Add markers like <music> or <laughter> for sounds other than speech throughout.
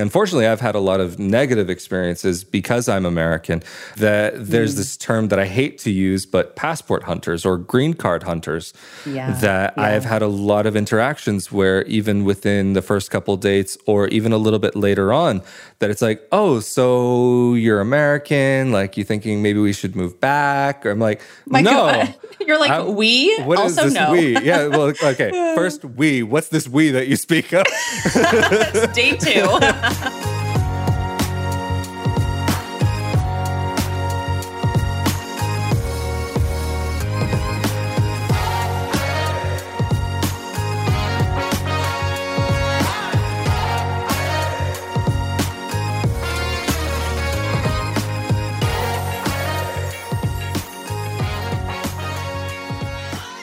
unfortunately, I've had a lot of negative experiences because I'm American. That there's mm. this term that I hate to use, but passport hunters or green card hunters. Yeah. That yeah. I have had a lot of interactions where even within the first couple dates or even a little bit later on, that it's like, oh, so you're American, like you're thinking maybe we should move back? Or I'm like, My no. God. <laughs> You're like, I, we? What also is this no. we? Yeah, <laughs> well, okay. First, we. What's this we that you speak of? <laughs> day two.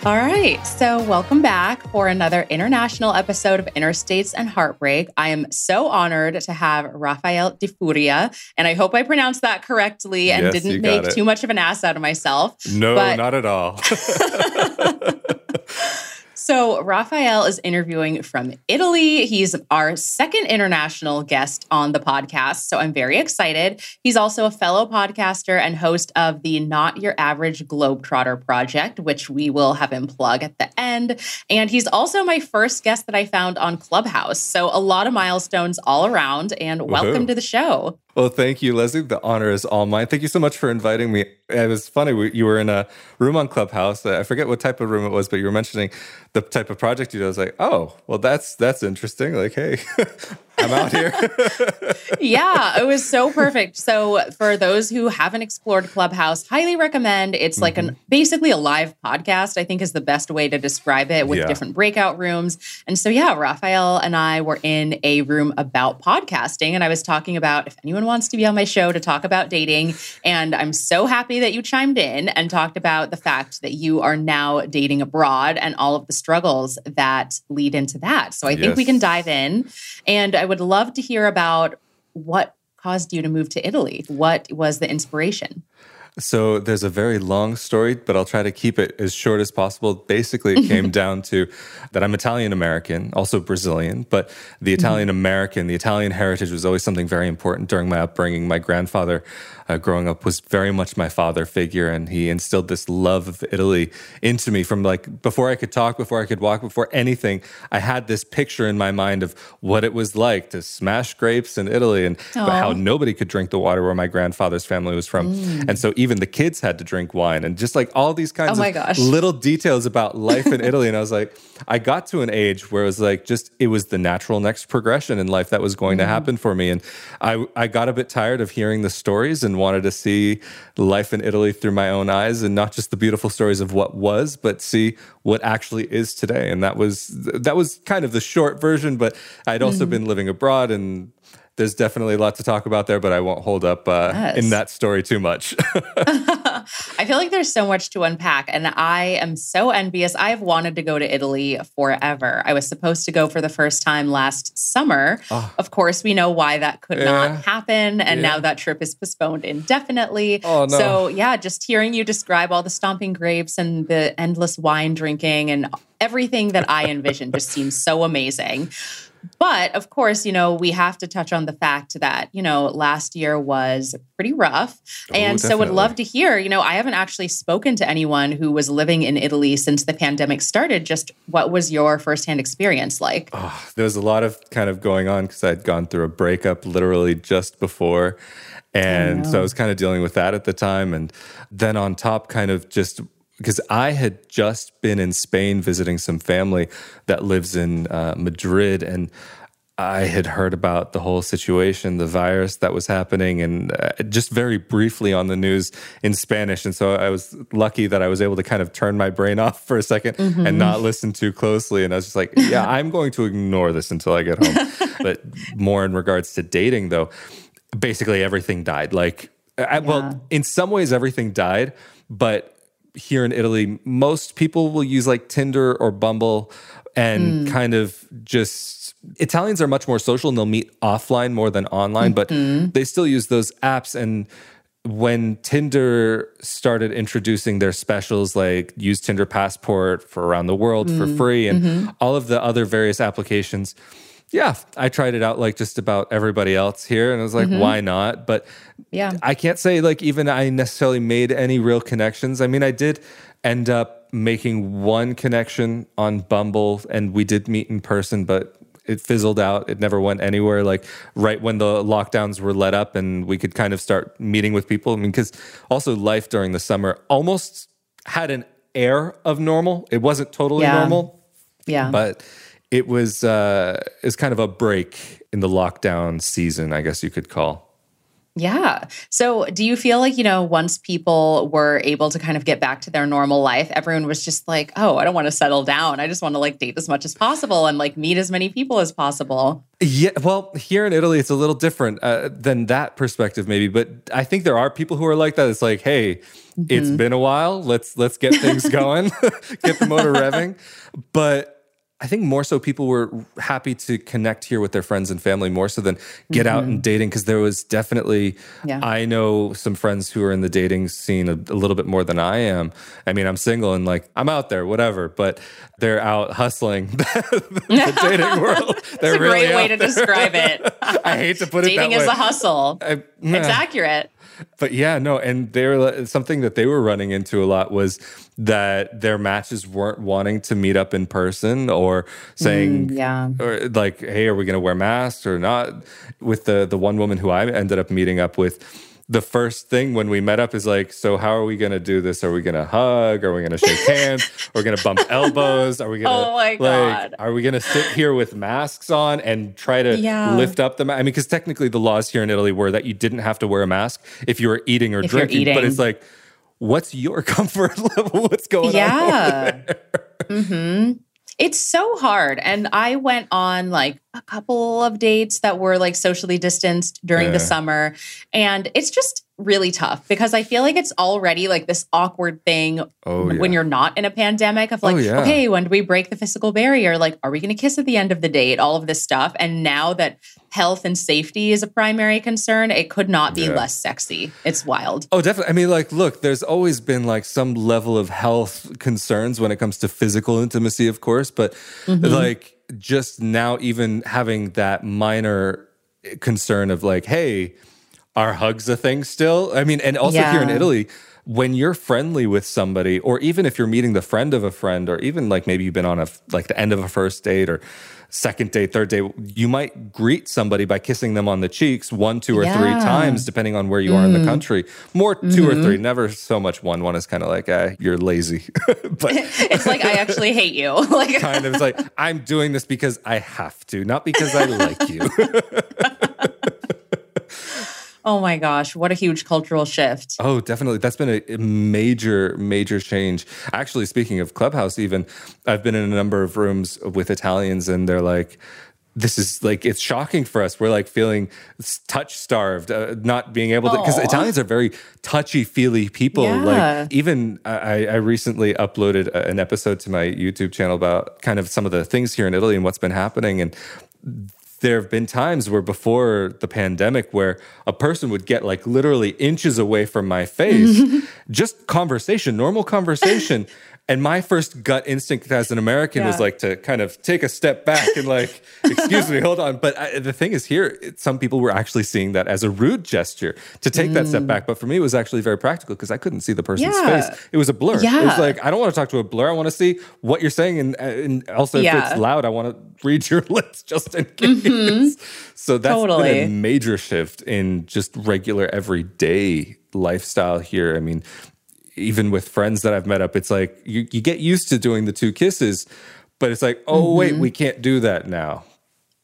All right. So, welcome back for another international episode of Interstates and Heartbreak. I am so honored to have Rafael de Furia, and I hope I pronounced that correctly and yes, didn't make too much of an ass out of myself. No, but... not at all. <laughs> <laughs> So, Raphael is interviewing from Italy. He's our second international guest on the podcast. So, I'm very excited. He's also a fellow podcaster and host of the Not Your Average Globetrotter project, which we will have him plug at the end. And he's also my first guest that I found on Clubhouse. So, a lot of milestones all around. And welcome to the show. Well, thank you, Leslie. The honor is all mine. Thank you so much for inviting me. It was funny. You were in a room on Clubhouse. I forget what type of room it was, but you were mentioning the type of project you do. I was like, oh, well, that's that's interesting. Like, hey, <laughs> I'm out here. <laughs> yeah, it was so perfect. So for those who haven't explored Clubhouse, highly recommend. It's like mm-hmm. an basically a live podcast, I think is the best way to describe it with yeah. different breakout rooms. And so yeah, Raphael and I were in a room about podcasting and I was talking about if anyone wants to be on my show to talk about dating and I'm so happy that you chimed in and talked about the fact that you are now dating abroad and all of the struggles that lead into that. So I yes. think we can dive in and I would love to hear about what caused you to move to Italy. What was the inspiration? So there's a very long story, but I'll try to keep it as short as possible. Basically, it came <laughs> down to that I'm Italian American, also Brazilian, but the mm-hmm. Italian American, the Italian heritage was always something very important during my upbringing. My grandfather uh, growing up was very much my father figure, and he instilled this love of Italy into me from like before I could talk, before I could walk, before anything. I had this picture in my mind of what it was like to smash grapes in Italy and how nobody could drink the water where my grandfather's family was from. Mm. And so even the kids had to drink wine and just like all these kinds oh of gosh. little details about life in <laughs> Italy. And I was like, I got to an age where it was like just it was the natural next progression in life that was going mm. to happen for me. And I I got a bit tired of hearing the stories and wanted to see life in Italy through my own eyes and not just the beautiful stories of what was, but see what actually is today. And that was that was kind of the short version, but I'd also mm. been living abroad and there's definitely a lot to talk about there, but I won't hold up uh, yes. in that story too much. <laughs> I feel like there's so much to unpack, and I am so envious. I've wanted to go to Italy forever. I was supposed to go for the first time last summer. Oh. Of course, we know why that could yeah. not happen, and yeah. now that trip is postponed indefinitely. Oh, no. So, yeah, just hearing you describe all the stomping grapes and the endless wine drinking and everything that I envisioned just seems so amazing. But of course, you know, we have to touch on the fact that, you know, last year was pretty rough. Oh, and so would love to hear, you know, I haven't actually spoken to anyone who was living in Italy since the pandemic started. Just what was your firsthand experience like? Oh, there was a lot of kind of going on because I'd gone through a breakup literally just before. And I so I was kind of dealing with that at the time. And then on top, kind of just because I had just been in Spain visiting some family that lives in uh, Madrid, and I had heard about the whole situation, the virus that was happening, and uh, just very briefly on the news in Spanish. And so I was lucky that I was able to kind of turn my brain <laughs> off for a 2nd mm-hmm. and not listen too closely. And I was just like, yeah, <laughs> I'm going to ignore this until I get home. but more in regards to dating, though, basically everything died. Like, I, yeah. well, in some ways, everything died, but here in Italy, most people will use like Tinder or Bumble and mm. kind of just Italians are much more social and they'll meet offline more than online, mm-hmm. but they still use those apps and when Tinder started introducing their specials like use Tinder passport for around the world mm. for free and mm-hmm. all of the other various applications Yeah, I tried it out like just about everybody else here, and I was like, Mm-hmm. why not? But Yeah. I can't say like even I necessarily made any real connections. I mean, I did end up making one connection on Bumble, and we did meet in person, but it fizzled out. It never went anywhere. Like right when the lockdowns were let up, and we could kind of start meeting with people. I mean, because also life during the summer almost had an air of normal. It wasn't totally Yeah. normal Yeah. but it was uh is kind of a break in the lockdown season i guess you could call Yeah. So, do you feel like, you know, once people were able to kind of get back to their normal life, everyone was just like, oh, I don't want to settle down. I just want to like date as much as possible and like meet as many people as possible. yeah well here in italy it's a little different uh, than that perspective maybe but i think there are people who are like that it's like hey it's been a while let's let's get things <laughs> going <laughs> get the motor revving but I think more so people were happy to connect here with their friends and family more so than get out and mm-hmm. dating because there was definitely Yeah. I know some friends who are in the dating scene a, a little bit more than I am. I mean, I'm single and like I'm out there, whatever, but they're out hustling <laughs> the <laughs> dating world. They're a really great way to there. describe it. <laughs> I hate to put it Dating that way. is a hustle. I- It's accurate. But yeah, no, and they were uh, something that they were running into a lot was that their matches weren't wanting to meet up in person or saying, mm, Yeah. or like, hey, are we going to wear masks or not? With the the one woman who I ended up meeting up with, the first thing when we met up is like, so how are we going to do this? Are we going to hug? Are we going to shake <laughs> hands? Are we going to bump elbows? Are we going to Oh my like? God. Are we going to sit here with masks on and try to Yeah. lift up the? Ma- I mean, because technically the laws here in Italy were that you didn't have to wear a mask if you were eating or If drinking. But it's like, what's your <laughs> comfort level? What's going on? Yeah. hmm It's so hard. And I went on like a couple of dates that were like socially distanced during Yeah. the summer. And it's just really tough because I feel like it's already like this awkward thing Oh, yeah. when you're not in a pandemic of oh, like, Oh, yeah. okay, when do we break the physical barrier? Like, are we going to kiss at the end of the date? All of this stuff. And now that health and safety is a primary concern, it could not be Yeah. less sexy. It's wild. Oh, definitely. I mean, like, look, there's always been like some level of health concerns when it comes to physical intimacy, of course, but mm-hmm. like just now, even having that minor eh, concern of like, hey, are hugs a thing still? I mean, and also here in Italy, when you're friendly with somebody, or even if you're meeting the friend of a friend, or even like maybe you've been on a like the end of a first date or second date, third date, you might greet somebody by kissing them on the cheeks one, two, or three times, depending on where you are in the country. More 2 or three, never so much one. One is kind of like, eh, you're lazy. <laughs> but <laughs> It's like, I actually hate you. <laughs> like, kind of it's like, I'm doing this because I have to, not because I like you. Oh my gosh, what a huge cultural shift. Oh, definitely. That's been a major, major change. Actually, speaking of Clubhouse, even I've been in a number of rooms with Italians, and they're like, this is like it's shocking for us. We're like feeling touch starved, uh, not being able to because Italians are very touchy feely people. Yeah. Like even I, I recently uploaded an episode to my YouTube channel about kind of some of the things here in Italy and what's been happening and there have been times where before the pandemic where a person would get like literally inches away from my face. <laughs> Just conversation normal conversation and my first gut instinct as an american was like to kind of take a step back and like <laughs> excuse me hold on. But I, the thing is here it, some people were actually seeing that as a rude gesture to take that step mm. back. But for me it was actually very practical because i couldn't see the person's Yeah. face. It was a blur. It was like i don't want to talk to a blur. I want to see what you're saying and, uh, and also if it's loud i want to read your <laughs> lips just in mm-hmm. case. So that's been a major shift in just regular everyday lifestyle here. I mean, even with friends that I've met up, it's like you, you get used to doing the two kisses, but it's like, oh, wait, mm-hmm. we can't do that now.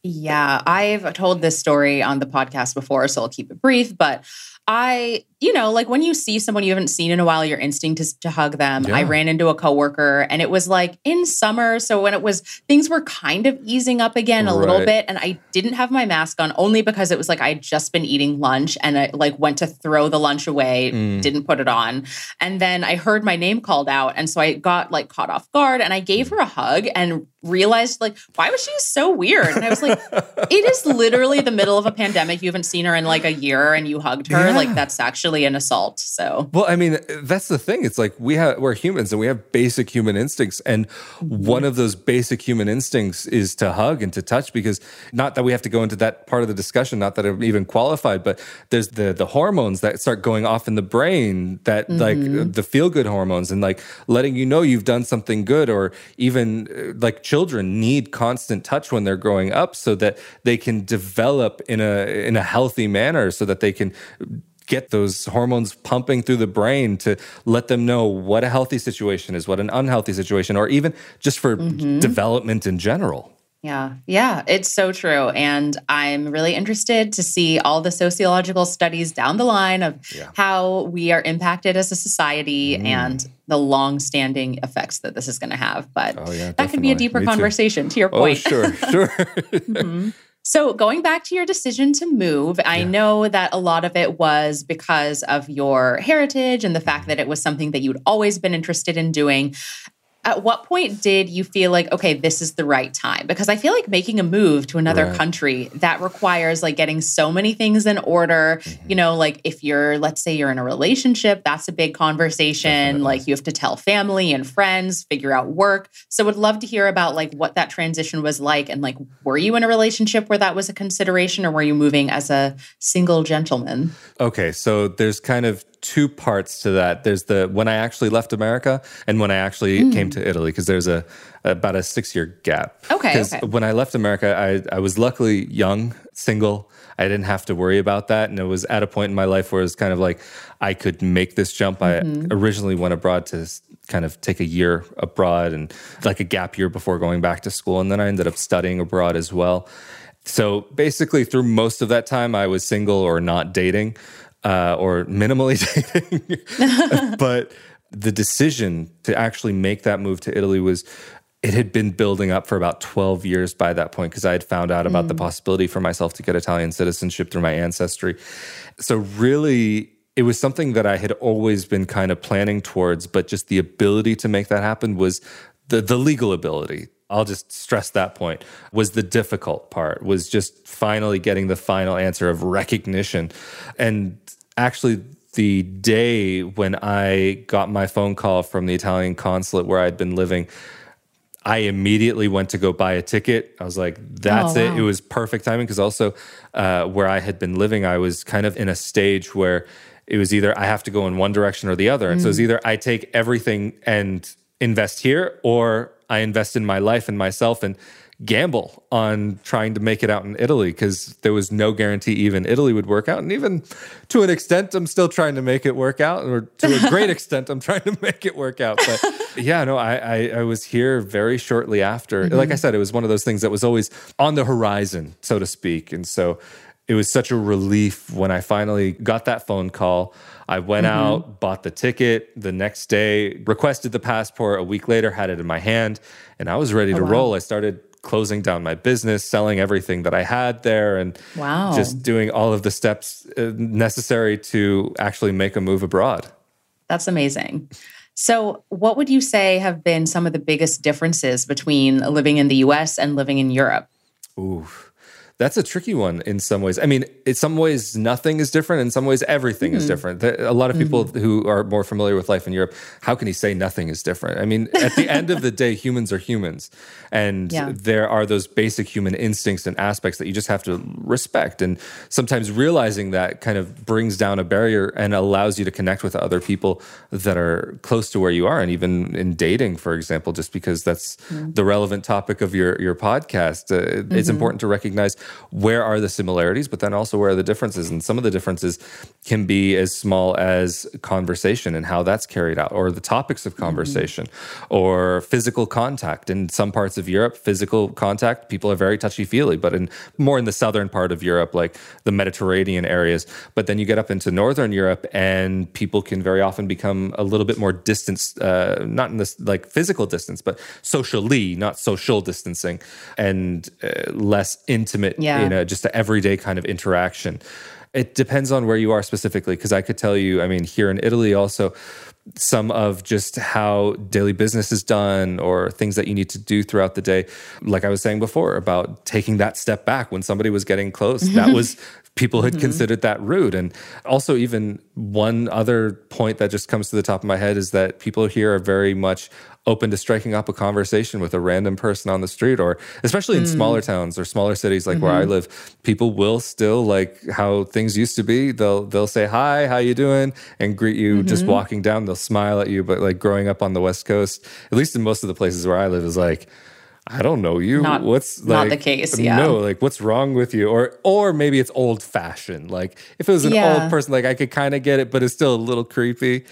Yeah, I've told this story on the podcast before, so I'll keep it brief. But I, you know, like when you see someone you haven't seen in a while, your instinct is to hug them. I ran into a coworker and it was like in summer. So when it was, things were kind of easing up again a little bit. And I didn't have my mask on only because it was like I'd just been eating lunch and I like went to throw the lunch away, Mm. didn't put it on. And then I heard my name called out. And so I got like caught off guard and I gave her a hug and realized like, why was she so weird? And I was like, <laughs> it is literally the middle of a pandemic. You haven't seen her in like a year and you hugged her. Yeah. Like that's actually actually an assault. So, well, I mean, that's the thing. It's like we have we're humans and we have basic human instincts, and mm-hmm. one of those basic human instincts is to hug and to touch. Because not that we have to go into that part of the discussion, not that I'm even qualified, but there's the the hormones that start going off in the brain that mm-hmm. like the feel good hormones and like letting you know you've done something good, or even uh, like children need constant touch when they're growing up so that they can develop in a in a healthy manner so that they can get those hormones pumping through the brain to let them know what a healthy situation is, what an unhealthy situation, or even just for mm-hmm. development in general. Yeah, yeah, it's so true. And I'm really interested to see all the sociological studies down the line of yeah. how we are impacted as a society mm. and the long-standing effects that this is going to have. But oh, yeah, that could be a deeper Me conversation too. to your oh, point. Oh, sure, <laughs> sure. mm-hmm. So, going back to your decision to move, I yeah. know that a lot of it was because of your heritage and the fact mm-hmm. that it was something that you'd always been interested in doing at what point did you feel like okay this is the right time because i feel like making a move to another right. country that requires like getting so many things in order mm-hmm. you know like if you're let's say you're in a relationship that's a big conversation Definitely. like you have to tell family and friends figure out work so would love to hear about like what that transition was like and like were you in a relationship where that was a consideration or were you moving as a single gentleman okay so there's kind of two parts to that. There's the when I actually left America and when I actually mm. came to Italy because there's a about a six year gap. Okay. Because okay. when I left America, I I was luckily young, single. I didn't have to worry about that, and it was at a point in my life where it was kind of like I could make this jump. Mm-hmm. I originally went abroad to kind of take a year abroad and like a gap year before going back to school, and then I ended up studying abroad as well. So basically, through most of that time, I was single or not dating uh, or minimally <laughs> dating. <laughs> but the decision to actually make that move to Italy was it had been building up for about 12 years by that point because I had found out about mm. the possibility for myself to get Italian citizenship through my ancestry. So, really, it was something that I had always been kind of planning towards, but just the ability to make that happen was the, the legal ability. I'll just stress that point was the difficult part was just finally getting the final answer of recognition and actually the day when I got my phone call from the Italian consulate where I'd been living, I immediately went to go buy a ticket. I was like, that's oh, wow. it. It was perfect timing because also uh, where I had been living, I was kind of in a stage where it was either I have to go in one direction or the other. And mm. so it's either I take everything and invest here or I invest in my life and myself. And gamble on trying to make it out in Italy because there was no guarantee even Italy would work out. And even to an extent, I'm still trying to make it work out, or to a great <laughs> extent, I'm trying to make it work out. But <laughs> yeah, no, I, I, I was here very shortly after. Mm-hmm. Like I said, it was one of those things that was always on the horizon, so to speak. And so it was such a relief when I finally got that phone call. I went mm-hmm. out, bought the ticket the next day, requested the passport. A week later, had it in my hand, and I was ready oh, to wow. roll. I started closing down my business, selling everything that I had there, and wow. just doing all of the steps uh, necessary to actually make a move abroad. That's amazing. So, what would you say have been some of the biggest differences between living in the US and living in Europe? Ooh, that's a tricky one in some ways. I mean, in some ways, nothing is different. In some ways, everything mm-hmm. is different. A lot of people mm-hmm. who are more familiar with life in Europe, how can he say nothing is different? I mean, at the end of the day, humans are humans. And yeah. there are those basic human instincts and aspects that you just have to respect. And sometimes realizing that kind of brings down a barrier and allows you to connect with other people that are close to where you are. And even in dating, for example, just because that's mm-hmm. the relevant topic of your, your podcast, uh, mm-hmm. it's important to recognize where are the similarities, but then also where are the differences. And some of the differences can be as small as conversation and how that's carried out, or the topics of mm-hmm. conversation, mm-hmm. or physical contact. In some parts of Europe, physical contact, people are very touchy feely, but in more in the southern part of Europe, like the Mediterranean areas. But then you get up into northern Europe, and people can very often become a little bit more distant, uh, not in this like physical distance, but socially, not social distancing, and uh, less intimate yeah. in a just an everyday kind of interaction. It depends on where you are specifically. Because I could tell you, I mean, here in Italy, also, some of just how daily business is done or things that you need to do throughout the day. Like I was saying before about taking that step back when somebody was getting close. that was <laughs> people had mm-hmm. considered that rude. And also, even one other point that just comes to the top of my head is that people here are very much open to striking up a conversation with a random person on the street or especially in mm. smaller towns or smaller cities like mm-hmm. where I mm-hmm. live people will still like how things used to be they'll they'll say hi how you doing and greet you mm-hmm. just walking down they'll smile at you but like growing up on the west coast at least in most of the places where I live is like I don't know you. Not, what's like, not the case? Yeah. No, like what's wrong with you? Or or maybe it's old fashioned. Like if it was an yeah. old person, like I could kind of get it, but it's still a little creepy.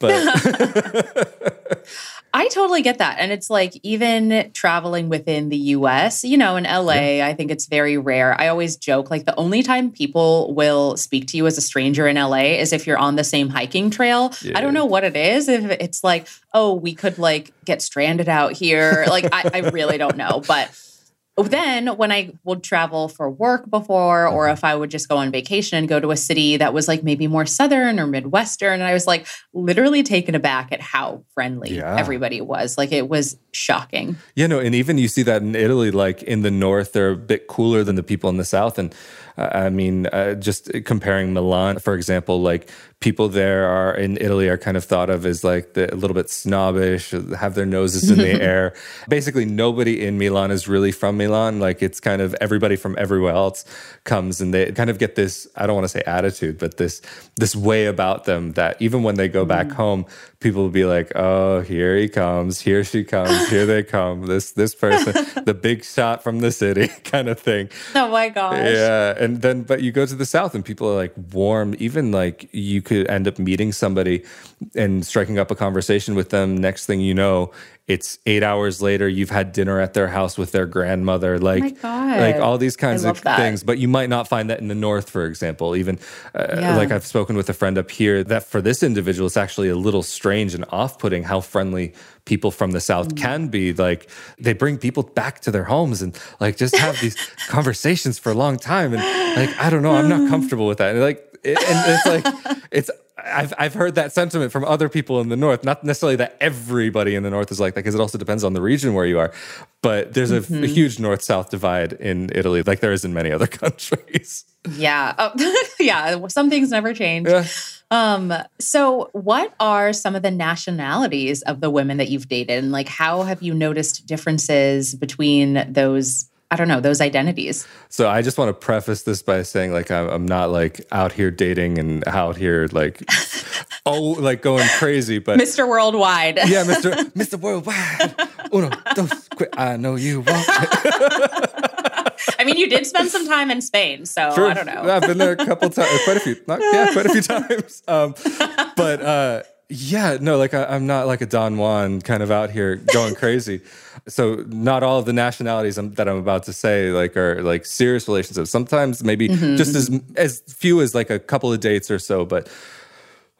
But <laughs> <laughs> I totally get that. And it's like even traveling within the US, you know, in LA, yeah. I think it's very rare. I always joke like the only time people will speak to you as a stranger in LA is if you're on the same hiking trail. Yeah. I don't know what it is. If it's like, oh, we could like get stranded out here. Like, I, I really don't know. But then when I would travel for work before, or if I would just go on vacation and go to a city that was like maybe more southern or midwestern, and I was like literally taken aback at how friendly yeah. everybody was. Like it was shocking. Yeah, no, and even you see that in Italy, like in the north, they're a bit cooler than the people in the south, and I mean, uh, just comparing Milan, for example, like people there are in Italy are kind of thought of as like the, a little bit snobbish, have their noses in the <laughs> air. Basically, nobody in Milan is really from Milan. Like it's kind of everybody from everywhere else comes and they kind of get this, I don't want to say attitude, but this this way about them that even when they go back mm. home, people will be like, "Oh, here he comes, here she comes, here they come. This this person, the big shot from the city, <laughs> kind of thing." <laughs> Oh my gosh! Yeah, and then but you go to the south and people are like warm. Even like you could end up meeting somebody and striking up a conversation with them. Next thing you know, it's eight hours later you've had dinner at their house with their grandmother like oh like all these kinds of that. things but you might not find that in the north for example even uh, yeah. like i've spoken with a friend up here that for this individual it's actually a little strange and off-putting how friendly people from the south mm. can be like they bring people back to their homes and like just have these <laughs> conversations for a long time and like i don't know i'm not comfortable with that and like and it's like <laughs> it's I've I've heard that sentiment from other people in the north. Not necessarily that everybody in the north is like that, because it also depends on the region where you are. But there's a, mm-hmm. a huge north south divide in Italy, like there is in many other <laughs> countries. Yeah, oh, <laughs> yeah. Some things never change. Yeah. Um, so, what are some of the nationalities of the women that you've dated, and like how have you noticed differences between those I don't know, those identities. So I just want to preface this by saying, like, I'm, not like out here dating and out here like, <laughs> oh, like going crazy, but Mr. Worldwide. yeah, Mr. <laughs> Mr. Worldwide. Uno, dos, quick. I know you won't. <laughs> I mean, you did spend some time in Spain, so True. I don't know. I've been there a couple times, quite a few, not, yeah, quite a few times. Um, but uh, yeah, no, like I, am not like a Don Juan kind of out here going <laughs> crazy. so not all of the nationalities I'm, that I'm about to say like are like serious relationships. Sometimes maybe mm-hmm. just as as few as like a couple of dates or so, but.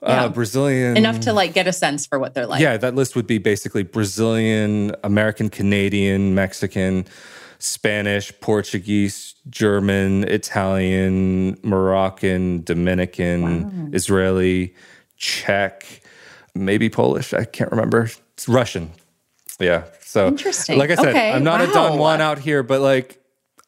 Uh, yeah. Brazilian enough to like get a sense for what they're like. Yeah, that list would be basically Brazilian, American, Canadian, Mexican, Spanish, Portuguese, German, Italian, Moroccan, Dominican, wow. Israeli, Czech, maybe Polish. I can't remember. It's Russian. Yeah. So interesting. Like I said, okay. I'm not wow. a Don Juan out here, but like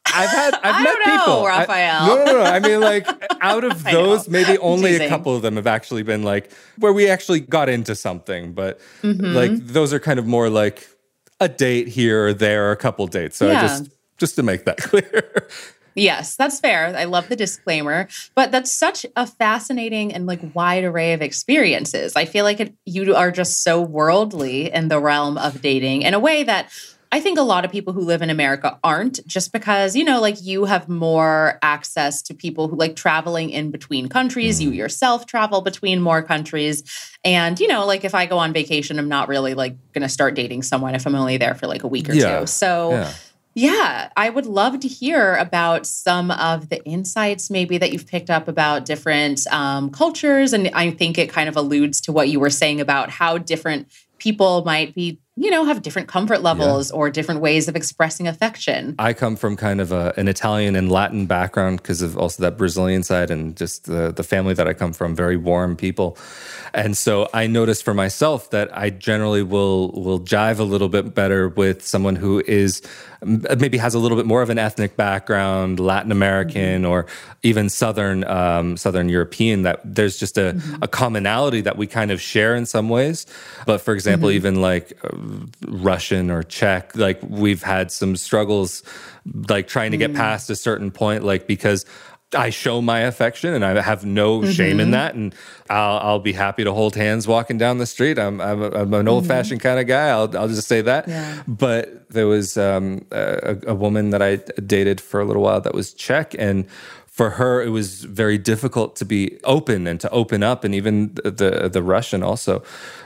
I've had I've met know, people. Raphael. I, no, no, no. I mean, like <laughs> out of those, maybe only a couple of them have actually been like where we actually got into something. But mm-hmm. like those are kind of more like a date here or there, or a couple dates. So yeah. just just to make that <laughs> clear. Yes, that's fair. I love the disclaimer, but that's such a fascinating and like wide array of experiences. I feel like it, you are just so worldly in the realm of dating in a way that I think a lot of people who live in America aren't just because, you know, like you have more access to people who like traveling in between countries. You mm. yourself travel between more countries. And, you know, like if I go on vacation, I'm not really like going to start dating someone if I'm only there for like a week or yeah. two. So, yeah. Yeah, I would love to hear about some of the insights maybe that you've picked up about different um, cultures. And I think it kind of alludes to what you were saying about how different people might be you know, have different comfort levels yeah. or different ways of expressing affection. I come from kind of a, an Italian and Latin background because of also that Brazilian side and just the, the family that I come from, very warm people. And so I notice for myself that I generally will will jive a little bit better with someone who is maybe has a little bit more of an ethnic background, Latin American mm-hmm. or even Southern um, Southern European. That there's just a, mm-hmm. a, commonality that we kind of share in some ways. But for example, mm-hmm. even like uh, Russian or Czech, like we've had some struggles, like trying to get mm. past a certain point, like because I show my affection and I have no mm-hmm. shame in that. And I'll, I'll, be happy to hold hands walking down the street. I'm, I'm, a, I'm an old mm-hmm. fashioned kind of guy. I'll, I'll just say that. Yeah. But there was um, a, a, woman that I dated for a little while that was Czech. And for her, it was very difficult to be open and to open up, and even the the, the Russian also.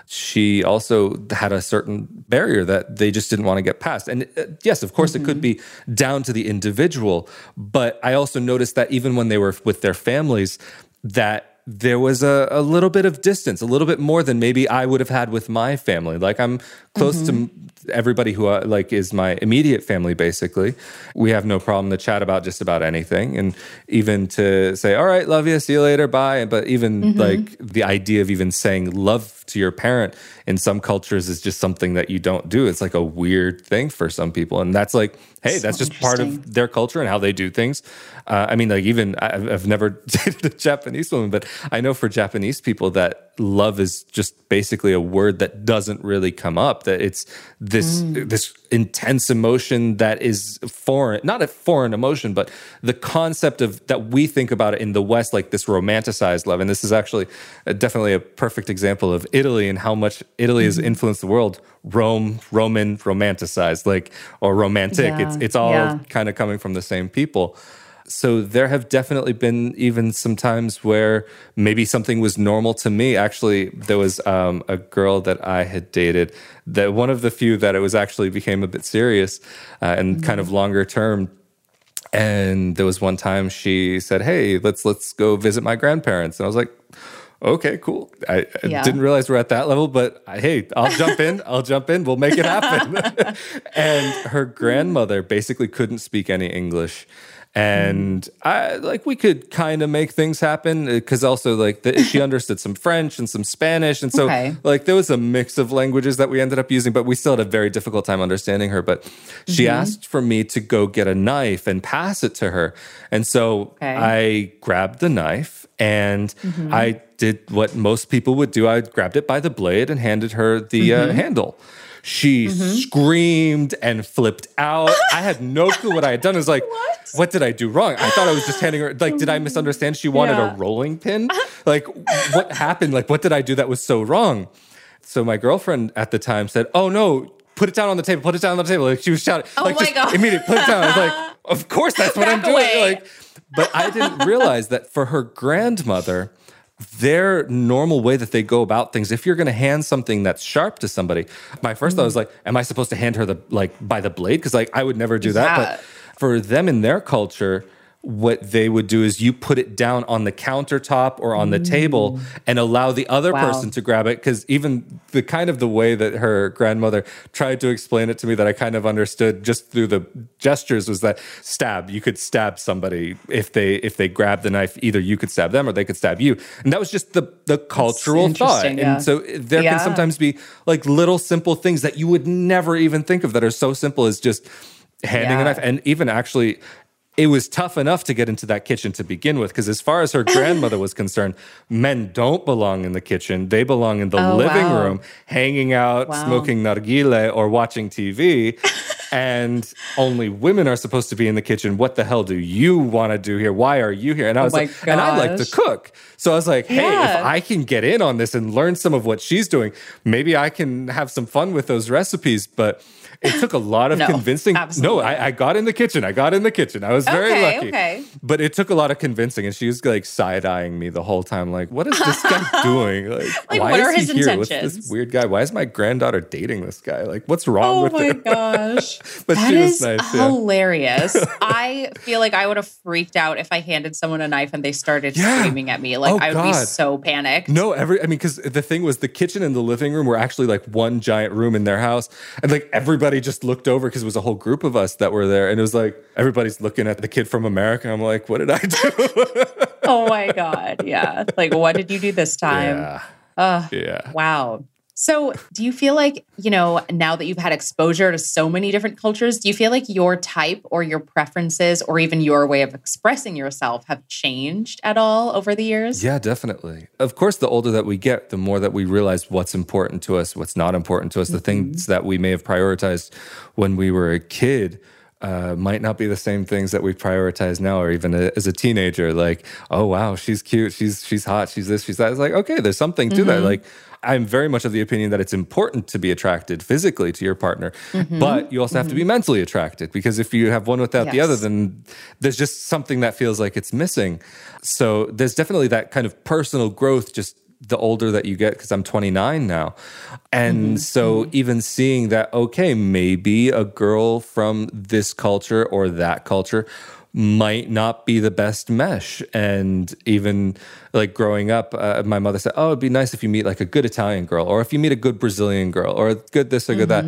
She also had a certain barrier that they just didn't want to get past. And uh, yes, of course, mm-hmm. it could mm-hmm. be down to the individual, but I also noticed that even when they were with their families, that there was a, a little bit of distance, a little bit more than maybe I would have had with my family. Like I'm close mm-hmm. to everybody who uh, like is my immediate family. Basically, we have no problem to chat about just about anything, and even to say, "All right, love you, see you later, bye." But even mm-hmm. like the idea of even saying love to your parent in some cultures is just something that you don't do. It's like a weird thing for some people, and that's like, hey, so that's just part of their culture and how they do things. Uh, I mean, like even I've, I've never <laughs> dated a Japanese woman, but I know for Japanese people that love is just basically a word that doesn't really come up. That it's this mm. this intense emotion that is foreign, not a foreign emotion, but the concept of that we think about it in the West, like this romanticized love. And this is actually a, definitely a perfect example of Italy and how much Italy mm. has influenced the world. Rome, Roman, romanticized, like or romantic. Yeah. It's it's all yeah. kind of coming from the same people so there have definitely been even some times where maybe something was normal to me. Actually, there was um, a girl that I had dated that one of the few that it was actually became a bit serious uh, and mm-hmm. kind of longer term. And there was one time she said, "Hey, let's let's go visit my grandparents," and I was like okay, cool. I, I yeah. didn't realize we're at that level, but I, hey, I'll jump in. <laughs> I'll jump in. We'll make it happen. <laughs> <laughs> and her grandmother basically couldn't speak any English and I like we could kind of make things happen because also like the, she <laughs> understood some French and some Spanish, and so okay. like there was a mix of languages that we ended up using, but we still had a very difficult time understanding her. But she mm-hmm. asked for me to go get a knife and pass it to her, and so okay. I grabbed the knife and mm-hmm. I did what most people would do. I grabbed it by the blade and handed her the uh, mm-hmm. uh, handle. She mm-hmm. screamed and flipped out. I had no clue what I had done. I was like, what? what? did I do wrong? I thought I was just handing her, like, did I misunderstand? She wanted yeah. a rolling pin? <laughs> Like, what happened? Like, what did I do that was so wrong? So my girlfriend at the time said, oh no, put it down on the table, put it down on the table. Like, she was shouting, oh like, my just God. immediately put it down. I was like, <laughs> of course, that's what Back I'm doing. Away. Like, but I didn't realize that for her grandmother, their normal way that they go about things if you're going to hand something that's sharp to somebody my 1st mm thought was like am i supposed to hand her the like by the blade? Because like i would never do that but for them in their culture what they would do is you put it down on the countertop or on the mm. table and allow the other wow. person to grab it because even the kind of the way that her grandmother tried to explain it to me that i kind of understood just through the gestures was that stab you could stab somebody if they if they grab the knife either you could stab them or they could stab you and that was just the the cultural thought yeah. and so there yeah. can sometimes be like little simple things that you would never even think of that are so simple as just handing yeah. a knife and even actually it was tough enough to get into that kitchen to begin with because as far as her <laughs> grandmother was concerned men don't belong in the kitchen they belong in the oh, living wow. room hanging out wow. smoking nargile or watching tv <laughs> and only women are supposed to be in the kitchen what the hell do you want to do here why are you here and i oh was oh like gosh. and i like to cook so i was like hey yeah. if i can get in on this and learn some of what she's doing maybe i can have some fun with those recipes but It took a lot of No, convincing. absolutely No, I, I got in the kitchen. I got in the kitchen. I was very Okay, lucky. okay. But it took a lot of convincing, and she was like side eyeing me the whole time. Like, what is this guy <laughs> doing? Like, Like, why what is are he his here? What's this weird guy? Why is my granddaughter dating this guy? Like, what's wrong Oh with my <laughs> gosh. But That she was is nice, yeah. hilarious. <laughs> I feel like I would have freaked out if I handed someone a knife and they started Yeah. screaming at me. Like Oh, I would be so panicked. No, every I mean, because the thing was, the kitchen and the living room were actually like one giant room in their house, and like everybody just looked over because it was a whole group of us that were there, and it was like everybody's looking at the kid from America. I'm like, what did I do? <laughs> Oh my God. Yeah. Like, what did you do this <laughs> time? yeah, Ugh. yeah. Wow. So, do you feel like, you know, now that you've had exposure to so many different cultures, do you feel like your type or your preferences or even your way of expressing yourself have changed at all over the years? Yeah, definitely. Of course, the older that we get, the more that we realize what's important to us, what's not important to us. The things that we may have prioritized when we were a kid uh, might not be the same things that we prioritize now, or even a, as a teenager. Like, oh wow, she's cute, she's she's hot, she's this, she's that. It's like, okay, there's something to that. Like. I'm very much of the opinion that it's important to be attracted physically to your partner, mm-hmm. but you also have to be mm-hmm. mentally attracted because if you have one without the other, then there's just something that feels like it's missing. So there's definitely that kind of personal growth just the older that you get because I'm 29 now. And mm-hmm. so even seeing that okay, maybe a girl from this culture or that culture might not be the best mesh and even like growing up uh, my mother said oh it'd be nice if you meet like a good italian girl or if you meet a good brazilian girl or a good this or good that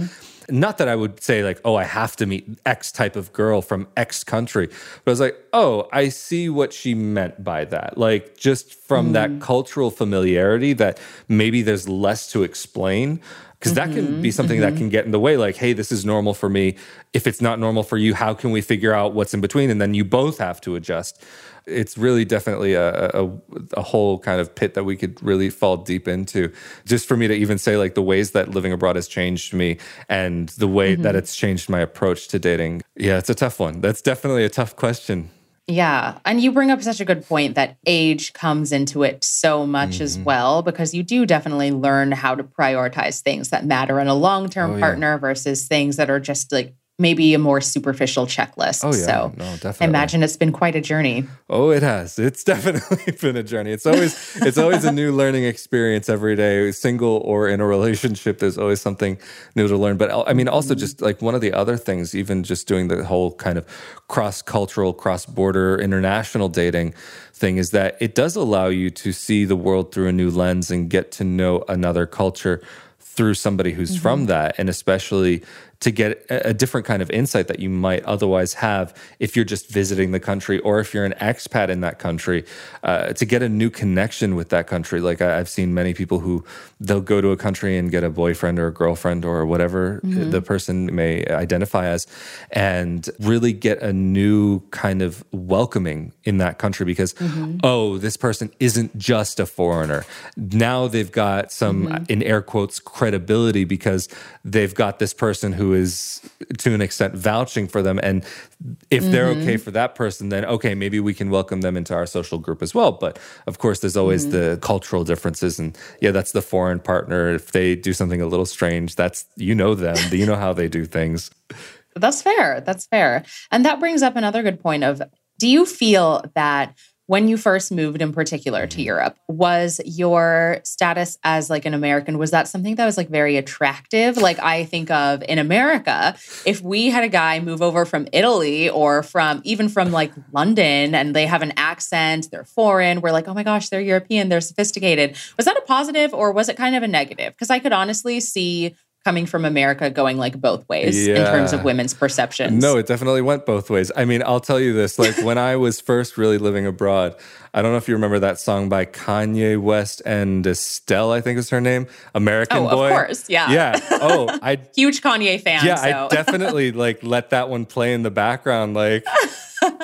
not that I would say like, oh, I have to meet X type of girl from X country, but I was like, oh, I see what she meant by that. Like just from that cultural familiarity that maybe there's less to explain. Because that can be something that mm-hmm. can get in the way. Like, hey, this is normal for me. If it's not normal for you, how can we figure out what's in between? And then you both have to adjust. It's really definitely a, a, a whole kind of pit that we could really fall deep into. Just for me to even say, like, the ways that living abroad has changed me and the way that mm-hmm. it's changed my approach to dating. Yeah, it's a tough one. That's definitely a tough question. Yeah. And you bring up such a good point that age comes into it so much as Mm-hmm. well, because you do definitely learn how to prioritize things that matter in a long term Oh, yeah. partner versus things that are just like maybe a more superficial checklist. Oh, yeah. So no, I definitely. imagine it's been quite a journey. Oh, it has. It's <laughs> definitely been a journey. It's always it's always a new <laughs> learning experience every day, single or in a relationship. There's always something new to learn. But I mean, also mm-hmm. just like one of the other things, even just doing the whole kind of cross cultural, cross border, international dating thing, is that it does allow you to see the world through a new lens and get to know another culture through somebody who's from mm-hmm. that, and especially to get a different kind of insight that you might otherwise have if you're just visiting the country or if you're an expat in that country, uh, to get a new connection with that country. Like I, I've seen many people who they'll go to a country and get a boyfriend or a girlfriend or whatever mm-hmm. the person may identify as, and really get a new kind of welcoming in that country because mm-hmm. oh, this person isn't just a foreigner. Now they've got some mm-hmm. in air quotes credibility because they've got this person who is to an extent vouching for them. And if they're mm-hmm. okay for that person then okay maybe we can welcome them into our social group as well. But of course there's always mm-hmm. the cultural differences. And yeah that's the foreign partner. If they do something a little strange that's you know them. <laughs> You know how they do things. That's fair. That's fair. And that brings up another good point of do you feel that when you first moved in particular to mm-hmm. Europe, was your status as like an American, was that something that was like very attractive? Like I think of in America, if we had a guy move over from Italy or from even from like London and they have an accent, they're foreign, we're like, oh my gosh, they're European, they're sophisticated. Was that a positive or was it kind of a negative? Because I could honestly see coming from America going like both ways in terms of women's perceptions. No, it definitely went both ways. I mean, I'll tell you this like when I was first really living abroad, I don't know if you remember that song by Kanye West and Estelle, I think is her name, American Oh, of Boy. course, yeah. Yeah. Oh, I <laughs> Huge Kanye fan. yeah, so. I <laughs> definitely like let that one play in the background like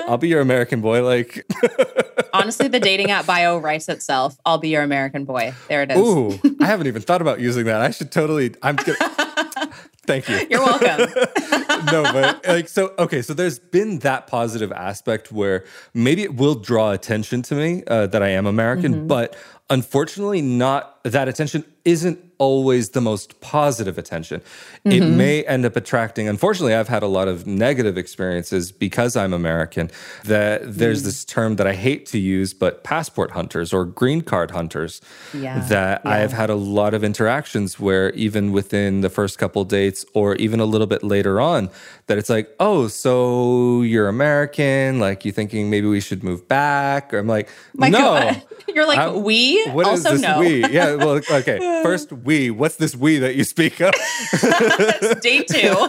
I'll be your American boy like <laughs> Honestly, the dating app bio writes itself. I'll be your American boy. There it is. Ooh, I haven't even thought about using that. I should totally I'm gonna <laughs> Thank you. You're welcome. <laughs> no, but like so okay, so there's been that positive aspect where maybe it will draw attention to me uh, that I am American, but unfortunately, not that attention isn't always the most positive attention. Mm-hmm. It may end up attracting, unfortunately, I've had a lot of negative experiences because I'm American. That there's mm. this term that I hate to use, but passport hunters or green card hunters. Yeah. That yeah. I have had a lot of interactions where, even within the first couple dates or even a little bit later on, that it's like, oh, so you're American, like you thinking maybe we should move back? Or I'm like, My no. God. <laughs> You're like, I, we? Also no. we? Yeah, <laughs> well, okay. First, we. What's this we that you speak of? <laughs> Day two.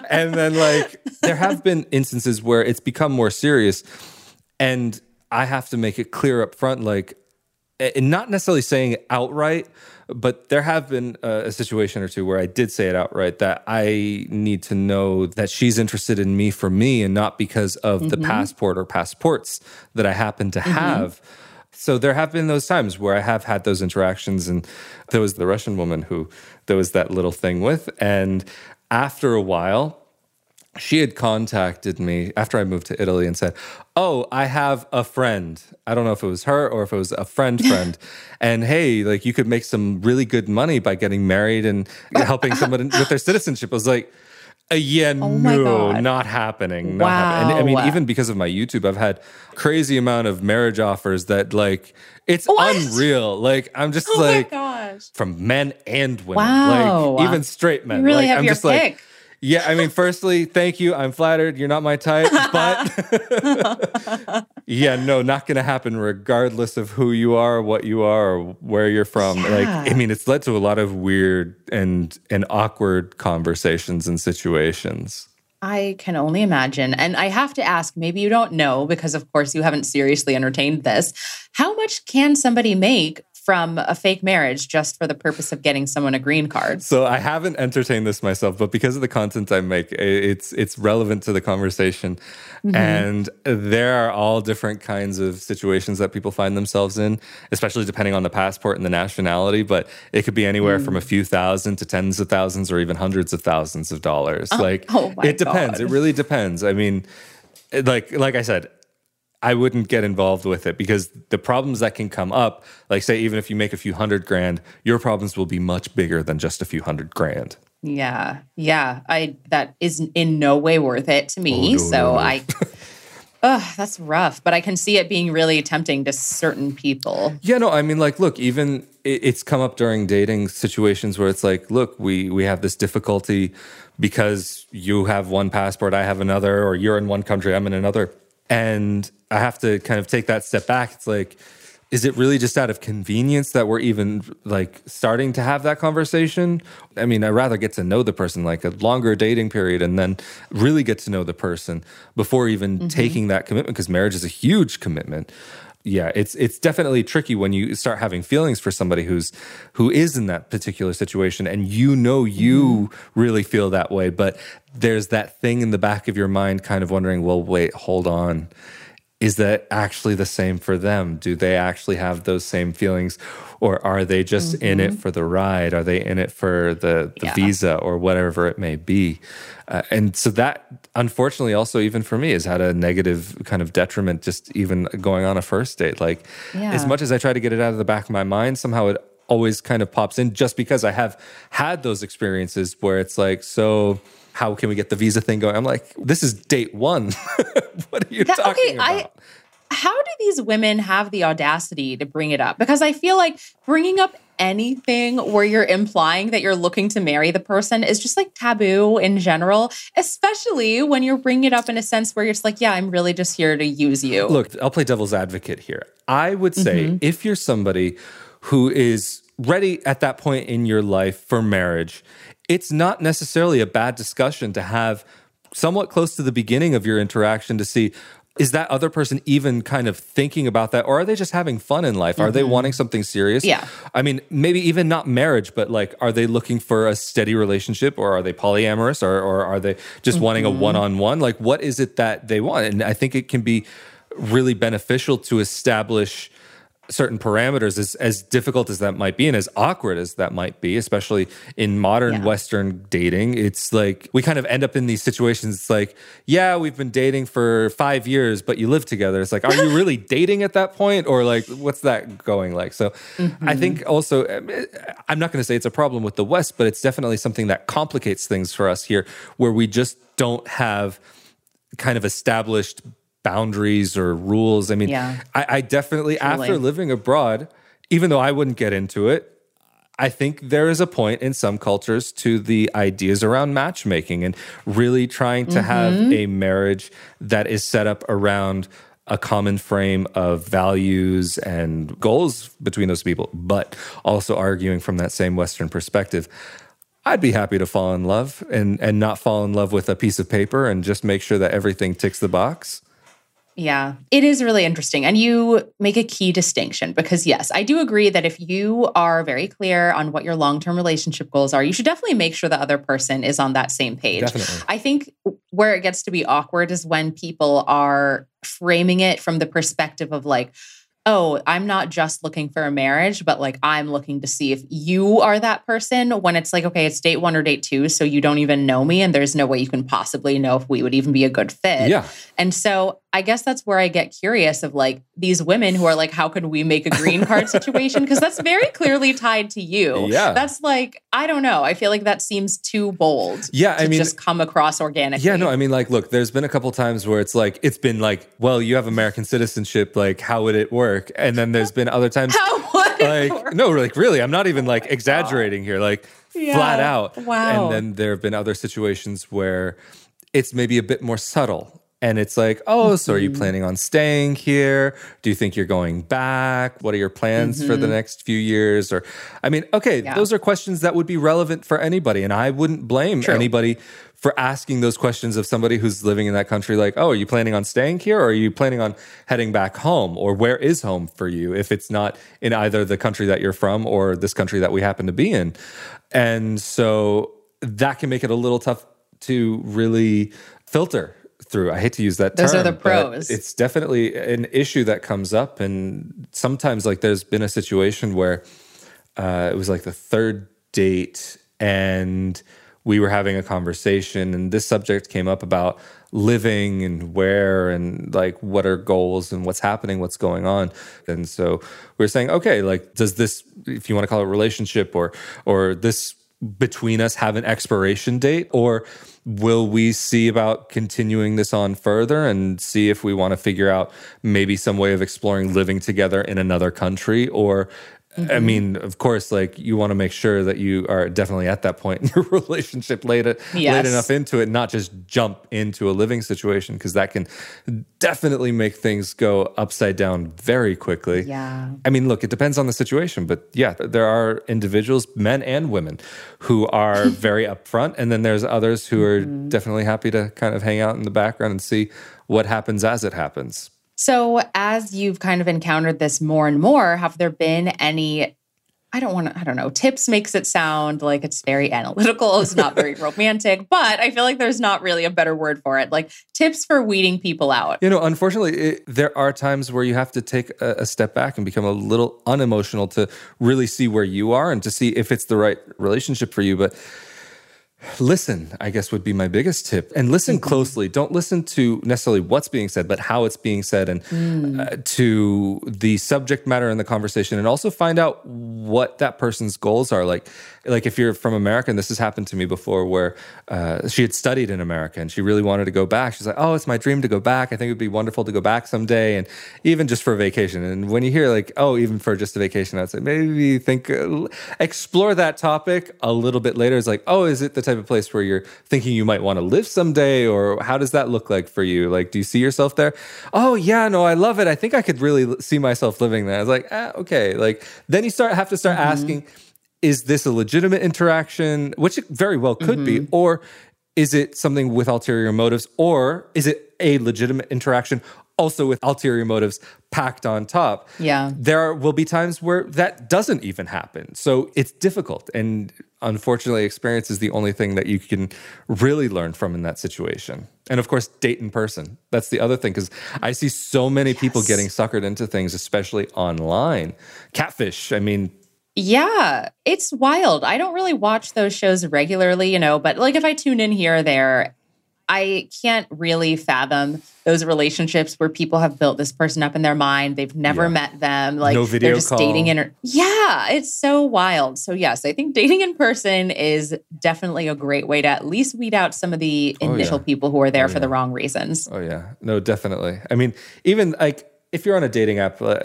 <laughs> and then, like, there have been instances where it's become more serious. And I have to make it clear up front, like, and not necessarily saying it outright, but there have been a, a, situation or two where I did say it outright that I need to know that she's interested in me for me and not because of mm-hmm. the passport or passports that I happen to mm-hmm. have. So there have been those times where I have had those interactions, and there was the Russian woman who there was that little thing with. And after a while, she had contacted me after I moved to Italy and said, Oh, I have a friend. I don't know if it was her or if it was a friend <laughs> friend. and hey, like you could make some really good money by getting married and helping someone with their citizenship. I was like, uh, yeah, oh no, not happening. Not wow. Happening. And I mean, even because of my YouTube, I've had crazy amount of marriage offers that like it's what? unreal. Like I'm just oh like from men and women, wow. like even straight men. You really like, have I'm your just pick. like yeah, I mean, firstly, thank you. I'm flattered. You're not my type, but <laughs> <laughs> yeah, no, not going to happen regardless of who you are, what you are, or where you're from. Yeah. Like, I mean, it's led to a lot of weird and and awkward conversations and situations. I can only imagine. And I have to ask, maybe you don't know because of course you haven't seriously entertained this. How much can somebody make from a fake marriage just for the purpose of getting someone a green card. So I haven't entertained this myself, but because of the content I make, it's it's relevant to the conversation. Mm-hmm. And there are all different kinds of situations that people find themselves in, especially depending on the passport and the nationality. But it could be anywhere mm. from a few thousand to tens of thousands or even hundreds of thousands of dollars. Oh, like oh it depends. God. It really depends. I mean, like like I said, I wouldn't get involved with it because the problems that can come up, like say, even if you make a few hundred grand, your problems will be much bigger than just a few hundred grand. Yeah. Yeah. I, that is in no way worth it to me. Oh, no, so no, no. I, <laughs> oh, that's rough, but I can see it being really tempting to certain people. Yeah. No, I mean, like, look, even it's come up during dating situations where it's like, look, we, we have this difficulty because you have one passport, I have another, or you're in one country, I'm in another and I have to kind of take that step back. It's like, is it really just out of convenience that we're even like starting to have that conversation? I mean, I'd rather get to know the person, like a longer dating period, and then really get to know the person before even mm-hmm. taking that commitment because marriage is a huge commitment yeah, it's it's definitely tricky when you start having feelings for somebody who's who is in that particular situation and you know you mm. really feel that way, but there's that thing in the back of your mind kind of wondering, well, wait, hold on. Is that actually the same for them? Do they actually have those same feelings? Or are they just mm-hmm. in it mm-hmm. for the ride? Are they in it for the, the yeah. visa or whatever it may be? Uh, and so that, unfortunately, also even for me, has had a negative kind of detriment just even going on a first date. Like, yeah. as much as I try to get it out of the back of my mind, somehow it always kind of pops in just because I have had those experiences where it's like, so how can we get the visa thing going? I'm like, this is date one. <laughs> what are you that, talking okay, about? I, how do these women have the audacity to bring it up? Because I feel like bringing up anything where you're implying that you're looking to marry the person is just like taboo in general, especially when you're bringing it up in a sense where you're just like, yeah, I'm really just here to use you. Look, I'll play devil's advocate here. I would say mm-hmm. if you're somebody who is ready at that point in your life for marriage, it's not necessarily a bad discussion to have somewhat close to the beginning of your interaction to see is that other person even kind of thinking about that or are they just having fun in life? Are mm-hmm. they wanting something serious? Yeah. I mean maybe even not marriage but like are they looking for a steady relationship or are they polyamorous or, or are they just mm-hmm. wanting a one-on-one? Like what is it that they want? And i think it can be really beneficial to establish certain parameters as, as difficult as that might be and as awkward as that might be especially in modern yeah. western dating it's like we kind of end up in these situations it's like yeah we've been dating for five years but you live together it's like are you <laughs> really dating at that point or like what's that going like so mm-hmm. i think also i'm not going to say it's a problem with the west but it's definitely something that complicates things for us here where we just don't have kind of established boundaries or rules. I mean, yeah, I, I definitely, Truly. after living abroad, even though I wouldn't get into it, I think there is a point in some cultures to the ideas around matchmaking and really trying to mm-hmm. have a marriage that is set up around a common frame of values and goals between those people, but also arguing from that same Western perspective. I'd be happy to fall in love and, and not fall in love with a piece of paper and just make sure that everything ticks the box. Yeah, it is really interesting. And you make a key distinction because, yes, I do agree that if you are very clear on what your long term relationship goals are, you should definitely make sure the other person is on that same page. Definitely. I think where it gets to be awkward is when people are framing it from the perspective of like, oh, I'm not just looking for a marriage, but like I'm looking to see if you are that person when it's like, okay, it's date one or date two. So you don't even know me. And there's no way you can possibly know if we would even be a good fit. Yeah. And so I guess that's where I get curious of like these women who are like, how can we make a green card <laughs> situation? Because that's very clearly tied to you. Yeah. That's like, I don't know. I feel like that seems too bold. Yeah. I mean, just come across organically. Yeah. No, I mean, like, look, there's been a couple times where it's like, it's been like, well, you have American citizenship. Like, how would it work? And then there's been other times. <laughs> how would like, work? no, like, really, I'm not even oh like oh exaggerating here. Like, yeah. flat out. Wow. And then there have been other situations where it's maybe a bit more subtle and it's like, oh, so are you mm-hmm. planning on staying here? Do you think you're going back? What are your plans mm-hmm. for the mm-hmm. next few years? Or, I mean, okay, yeah. those are questions that would be relevant for anybody. And I wouldn't blame True. anybody for asking those questions of somebody who's living in that country. Like, oh, are you planning on staying here or are you planning on heading back home? Or where is home for you if it's not in either the country that you're from or this country that we happen to be in? And so that can make it a little tough to really filter through. I hate to use that Those term, are the pros. It's definitely an issue that comes up, and sometimes like there's been a situation where uh, it was like the third date, and we were having a conversation, and this subject came up about living and where and like what are goals and what's happening what's going on and so we are saying okay like does this if you want to call it a relationship or or this between us have an expiration date or will we see about continuing this on further and see if we want to figure out maybe some way of exploring living together in another country? Or Mm-hmm. I mean, of course, like you want to make sure that you are definitely at that point in your <laughs> relationship late, yes. late enough into it, not just jump into a living situation because that can definitely make things go upside down very quickly. Yeah. I mean, look, it depends on the situation, but yeah, there are individuals, men and women, who are <laughs> very upfront, and then there's others who are mm-hmm. definitely happy to kind of hang out in the background and see what happens as it happens. So, as you've kind of encountered this more and more, have there been any? I don't want to, I don't know. Tips makes it sound like it's very analytical. It's not very <laughs> romantic, but I feel like there's not really a better word for it. Like tips for weeding people out. You know, unfortunately, it, there are times where you have to take a, a step back and become a little unemotional to really see where you are and to see if it's the right relationship for you. But listen i guess would be my biggest tip. And listen mm-hmm. closely. Don't listen to necessarily what's being said but how it's being said and mm. uh, to the subject matter in the conversation and also find out what that person's goals are. Like like if you're from america and this has happened to me before where uh, she had studied in america and she really wanted to go back. She's like oh it's my dream to go back. I think it would be wonderful to go back someday. And even just for a vacation. And when you hear like oh even for just a vacation i'd say maybe think uh, explore that topic a little bit later. It's like oh is it the type of place where you're thinking you might want to live someday or how does that look like for you? Like do you see yourself there? Oh yeah no i love it. I think i could really see myself living there. I was like ah, okay. Like then you start have to start mm-hmm. asking is this a legitimate interaction? Which it very well could mm-hmm. be or is it something with ulterior motives or is it a legitimate interaction also with ulterior motives packed on top. Yeah. There will be times where that doesn't even happen. So it's difficult. And unfortunately, experience is the only thing that you can really learn from in that situation. And of course, date in person. That's the other thing, because I see so many yes. people getting suckered into things, especially online. Catfish, I mean, yeah, it's wild. I don't really watch those shows regularly, you know, but like if I tune in here or there, I can't really fathom those relationships where people have built this person up in their mind. They've never yeah. met them. Like no they're just call. dating in. Yeah, it's so wild. So yes, I think dating in person is definitely a great way to at least weed out some of the initial oh, yeah. people who are there oh, for yeah. the wrong reasons. Oh yeah, no, definitely. I mean, even like if you're on a dating app, uh,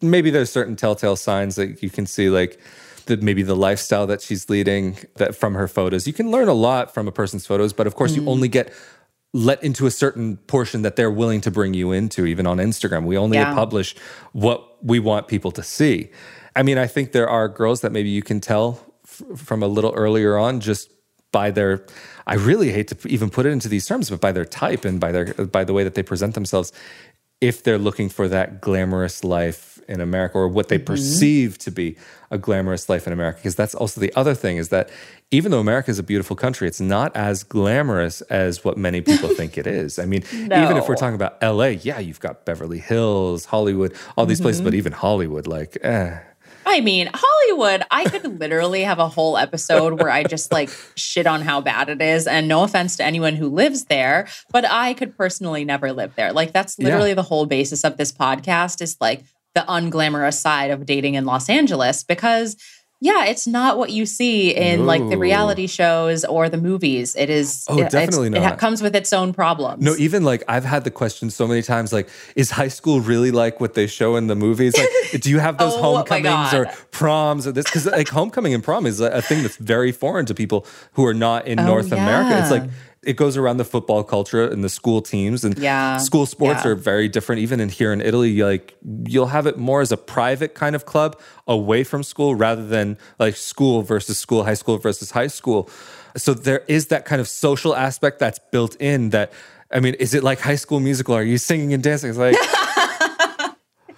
maybe there's certain telltale signs that you can see, like the, maybe the lifestyle that she's leading that from her photos. You can learn a lot from a person's photos, but of course, mm. you only get let into a certain portion that they're willing to bring you into. Even on Instagram, we only yeah. publish what we want people to see. I mean, I think there are girls that maybe you can tell f- from a little earlier on just by their I really hate to even put it into these terms, but by their type and by their by the way that they present themselves, if they're looking for that glamorous life in America or what they mm-hmm. perceive to be a glamorous life in America. Because that's also the other thing is that even though America is a beautiful country, it's not as glamorous as what many people think it is. I mean, no. <laughs> even if we're talking about LA, yeah, you've got Beverly Hills, Hollywood, all these mm-hmm. places, but even Hollywood, like, eh, I mean, Hollywood, I could literally have a whole episode where I just like shit on how bad it is. And no offense to anyone who lives there, but I could personally never live there. Like, that's literally yeah. the whole basis of this podcast is like the unglamorous side of dating in Los Angeles because yeah, it's not what you see in no. like the reality shows or the movies. It is. Oh, it, definitely not. It comes with its own problems. No, even like I've had the question so many times. Like, is high school really like what they show in the movies? Like, <laughs> do you have those oh, homecomings or proms or this? Because like homecoming and prom is a thing that's very foreign to people who are not in oh, North yeah. America. It's like it goes around the football culture and the school teams and yeah, school sports yeah. are very different. Even in here in italy like you'll have it more as a private kind of club away from school rather than like school versus school high school versus high school. So there is that kind of social aspect that's built in that i mean is it like high school musical? Are you singing and dancing? It's like <laughs>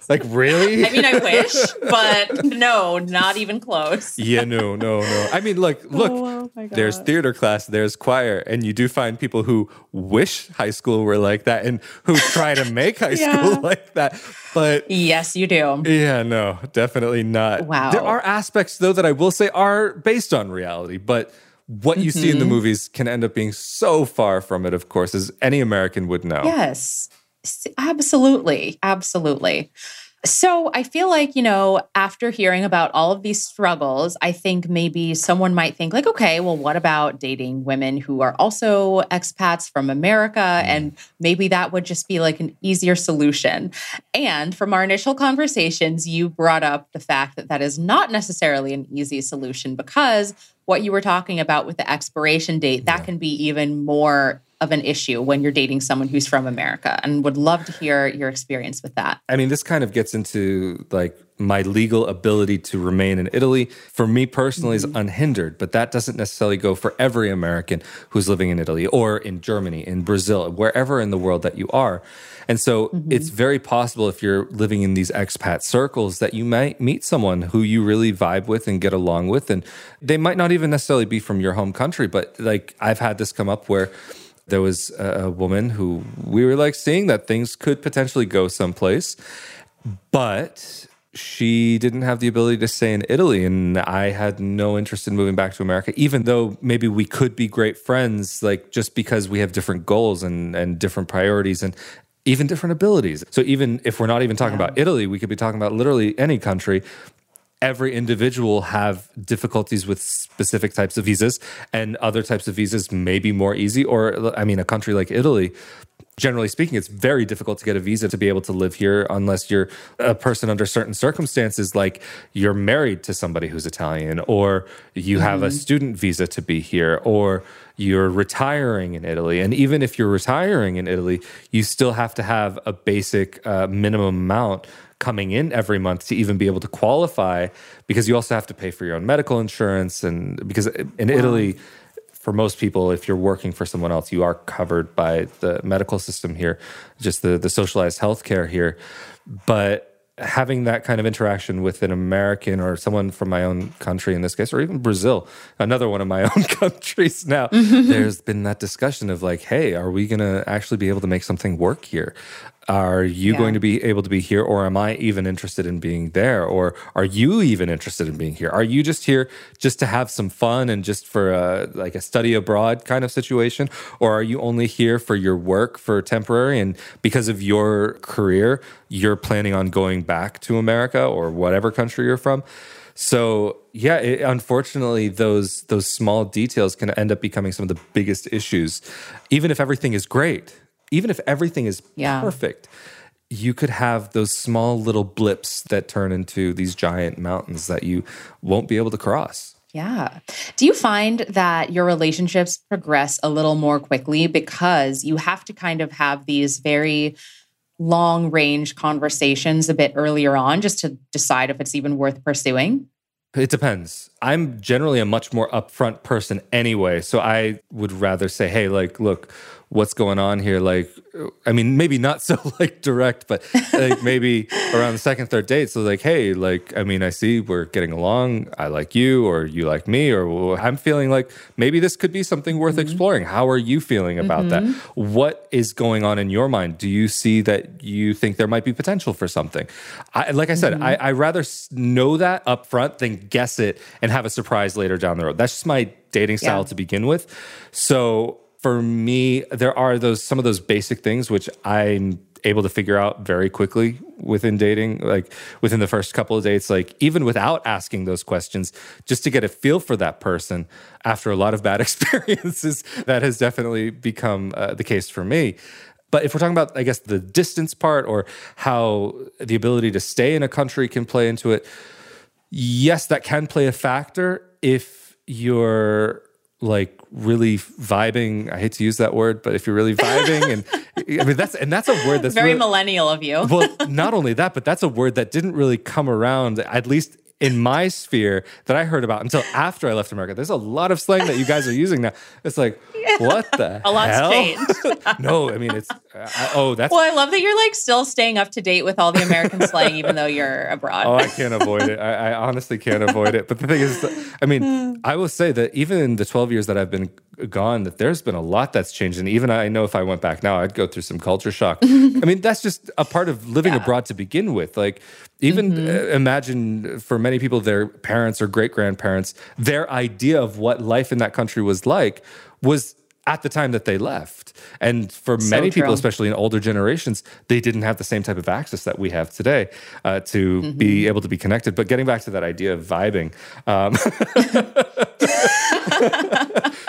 Like really? I mean, I wish, <laughs> but no, not even close. yeah, no, no, no. I mean, look, <laughs> look. Oh, oh there's theater class, there's choir, and you do find people who wish high school were like that and who try to make high <laughs> yeah. school like that. But yes, you do. Yeah, no, definitely not. Wow. There are aspects though that I will say are based on reality, but what you mm-hmm. see in the mm-hmm. movies can end up being so far from it, of course, as any American would know. Yes. Absolutely. Absolutely. So I feel like, you know, after hearing about all of these struggles, I think maybe someone might think, like, okay, well, what about dating women who are also expats from America? Mm. And maybe that would just be like an easier solution. And from our initial conversations, you brought up the fact that that is not necessarily an easy solution because what you were talking about with the expiration date, that yeah. can be even more of an issue when you're dating someone who's from America and would love to hear your experience with that. I mean, this kind of gets into like my legal ability to remain in Italy. For me personally mm-hmm. is unhindered, but that doesn't necessarily go for every American who's living in Italy or in Germany, in Brazil, wherever in the world that you are. And so mm-hmm. it's very possible if you're living in these expat circles that you might meet someone who you really vibe with and get along with and they might not even necessarily be from your home country, but like I've had this come up where there was a, woman who we were like seeing that things could potentially go someplace, but she didn't have the ability to stay in Italy. And I had no interest in moving back to America, even though maybe we could be great friends, like just because we have different goals and, and different priorities and even different abilities. So even if we're not even talking yeah. about Italy, we could be talking about literally any country every individual have difficulties with specific types of visas and other types of visas may be more easy or i mean a country like italy generally speaking it's very difficult to get a visa to be able to live here unless you're a person under certain circumstances like you're married to somebody who's italian or you mm-hmm. have a mm-hmm. student visa to be here or you're retiring in Italy. And even if you're retiring in Italy, you still have to have a basic uh, minimum amount coming in every month to even be able to qualify because you also have to pay for your own medical insurance and because in wow. Italy for most people, if you're working for someone else, you are covered by the medical system here, just the the socialized healthcare here. But having that kind of interaction with an American or someone from my own country in this case, or even Brazil, another one of my <laughs> own countries now, mm-hmm. there's been that discussion of like, hey, are we going to actually be able to make something work here? Are you yeah. going to be able to be here, or am I even interested in being there? Or are you even interested in being here? Are you just here just to have some fun and just for a, like a study abroad kind of situation? Or are you only here for your work for temporary and because of your career, you're planning on going back to America or whatever country you're from? So yeah, it, unfortunately, those those small details can end up becoming some of the biggest issues, even if everything is great even if everything is yeah. perfect, you could have those small little blips that turn into these giant mountains that you won't be able to cross. Yeah. Do you find that your relationships progress a little more quickly because you have to kind of have these very long range conversations a bit earlier on just to decide if it's even worth pursuing? It depends. I'm generally a much more upfront person anyway. So I would rather say, hey, like, look, what's going on here like i mean maybe not so <laughs> like direct but like maybe around the second third date so like hey like i mean i see we're getting along i like you or you like me or i'm feeling like maybe this could be something worth mm-hmm. exploring how are you feeling about mm-hmm. that what is going on in your mind do you see that you think there might be potential for something I, like i said mm-hmm. I, I rather know that up front than guess it and have a surprise later down the road that's just my dating style yeah. to begin with so for me, there are those some of those basic things which I'm able to figure out very quickly within dating, like within the first couple of dates, like even without asking those questions, just to get a feel for that person after a lot of bad <laughs> experiences, that has definitely become uh, the case for me. But if we're talking about, I guess, the distance part or how the ability to stay in a country can play into it, yes, that can play a factor if you're like really vibing. I hate to use that word, but if you're really vibing, and <laughs> I mean that's and that's a word that's very really, millennial of you. well, not only that, but that's a word that didn't really come around, at least in my sphere that I heard about until after I left America. There's a lot of slang that you guys are using now. It's like, yeah. what the a lot's hell? changed. <laughs> no, I mean it's uh, oh that's. Well, I love that you're like still staying up to date with all the American <laughs> slang, even though you're abroad. oh, I can't avoid it. I, I honestly can't avoid it. But the thing is, I mean, I will say that even in the 12 years that I've been gone, that there's been a lot that's changed, and even I know if I went back now, I'd go through some culture shock. <laughs> I mean, that's just a part of living yeah. abroad to begin with. Like even mm-hmm. Uh, imagine for many people, their parents or great grandparents, their idea of what life in that country was like was at the time that they left. And for so many true. people, especially in older generations, they didn't have the same type of access that we have today uh, to mm-hmm. be able to be connected. But getting back to that idea of vibing, um, <laughs>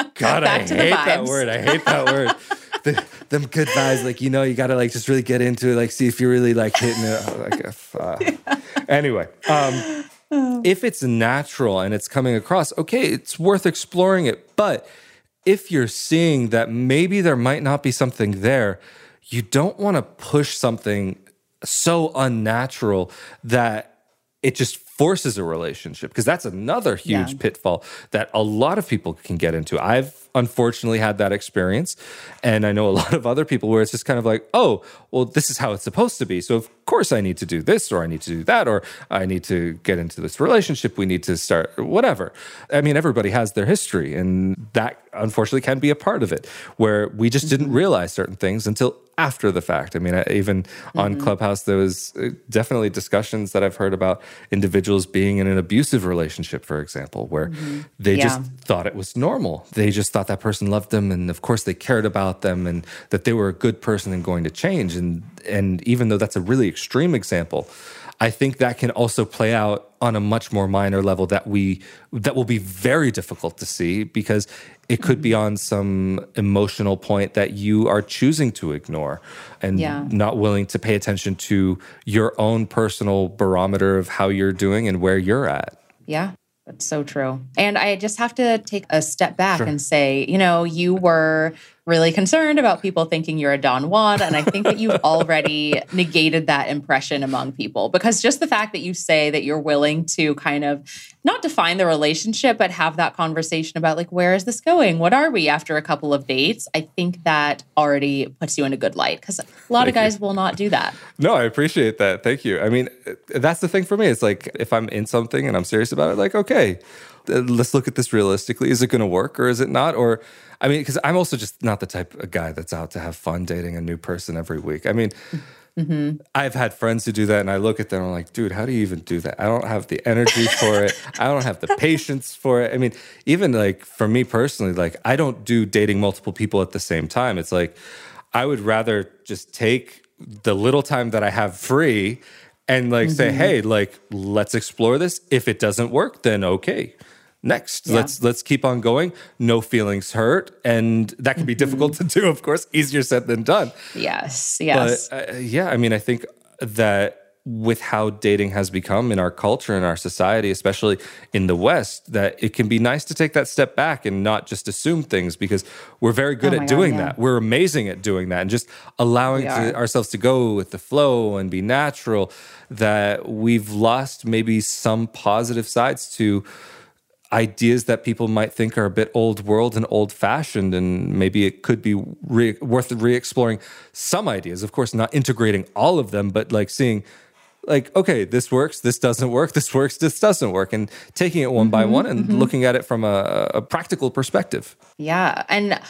<laughs> God, back I hate that word. I hate that word. <laughs> the, them good vibes, like you know, you gotta like just really get into it, like see if you're really like hitting it. Like, uh, <laughs> yeah. anyway, um, if it's natural and it's coming across, okay, it's worth exploring it. But if you're seeing that maybe there might not be something there, you don't want to push something so unnatural that it just forces a relationship because that's another huge yeah. pitfall that a lot of people can get into. I've unfortunately had that experience. And I know a <laughs> lot of other people where it's just kind of like, oh, well, this is how it's supposed to be. So of course I need to do this or I need to do that or I need to get into this relationship. We need to start whatever. I mean, everybody has their history and that unfortunately can be a part of it where we just didn't mm-hmm. realize certain things until after the fact. I mean, even on mm-hmm. Clubhouse, there was uh, definitely discussions that I've heard about individuals being in an abusive relationship, for example, where mm-hmm. they yeah. just thought it was normal. They just thought thought that person loved them and of course they cared about them and that they were a good person and going to change and and even though that's a really extreme example I think that can also play out on a much more minor level that we that will be very difficult to see because it could be on some emotional point that you are choosing to ignore and yeah. not willing to pay attention to your own personal barometer of how you're doing and where you're at. Yeah. That's so true. And I just have to take a step back sure. and say, you know, you were really concerned about people thinking you're a Don Juan. And I think that you've <laughs> already negated that impression among people because just the fact that you say that you're willing to kind of not define the relationship, but have that conversation about like, where is this going? What are we after a couple of dates? I think that already puts you in a good light because a lot Thank of guys you. will not do that. No, I appreciate that. Thank you. I mean, that's the thing for me. It's like if I'm in something and I'm serious about it, like, okay, let's look at this realistically. Is it going to work or is it not? Or, I mean, because I'm also just not the type of guy that's out to have fun dating a new person every week. I mean, mm-hmm. I've had friends who do that, and I look at them and I'm like, dude, how do you even do that? I don't have the energy for it. <laughs> I don't have the patience for it. I mean, even like for me personally, like I don't do dating multiple people at the same time. It's like I would rather just take the little time that I have free and like mm-hmm. say, hey, like let's explore this. If it doesn't work, then okay. Next, yeah. let's let's keep on going. No feelings hurt, and that can be mm-hmm. difficult to do. Of course, easier said than done. Yes, yes, but uh, yeah. I mean, I think that with how dating has become in our culture and our society, especially in the West, that it can be nice to take that step back and not just assume things because we're very good oh at doing God, yeah. that. We're amazing at doing that and just allowing to, ourselves to go with the flow and be natural. That we've lost maybe some positive sides to ideas that people might think are a bit old world and old fashioned. And maybe it could be re- worth re exploring some ideas. Of course, not integrating all of them, but like seeing like okay this works this doesn't work this works this doesn't work and taking it one mm-hmm, by one and mm-hmm. looking at it from a, a practical perspective yeah and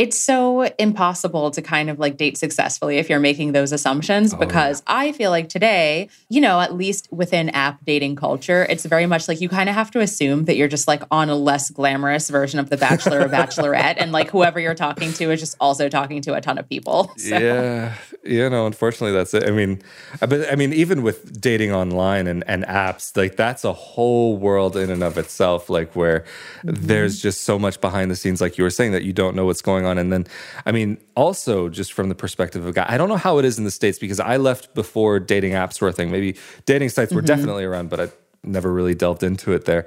it's so impossible to kind of like date successfully if you're making those assumptions oh, because. I feel like today, you know, at least within app dating culture, it's very much like you kind of have to assume that you're just like on a less glamorous version of The Bachelor or Bachelorette. And like whoever you're talking to is just also talking to a ton of people. <laughs> So. Yeah. You know, unfortunately, that's it. I mean, but I mean, even with dating online and, and apps, like that's a whole world in and of itself, like where mm-hmm. there's just so much behind the scenes, like you were saying, that you don't know what's going on on. And then, I mean, also just from the perspective of a guy, I don't know how it is in the States because I left before dating apps were a thing. Maybe dating sites were mm-hmm. definitely around, but I never really delved into it there.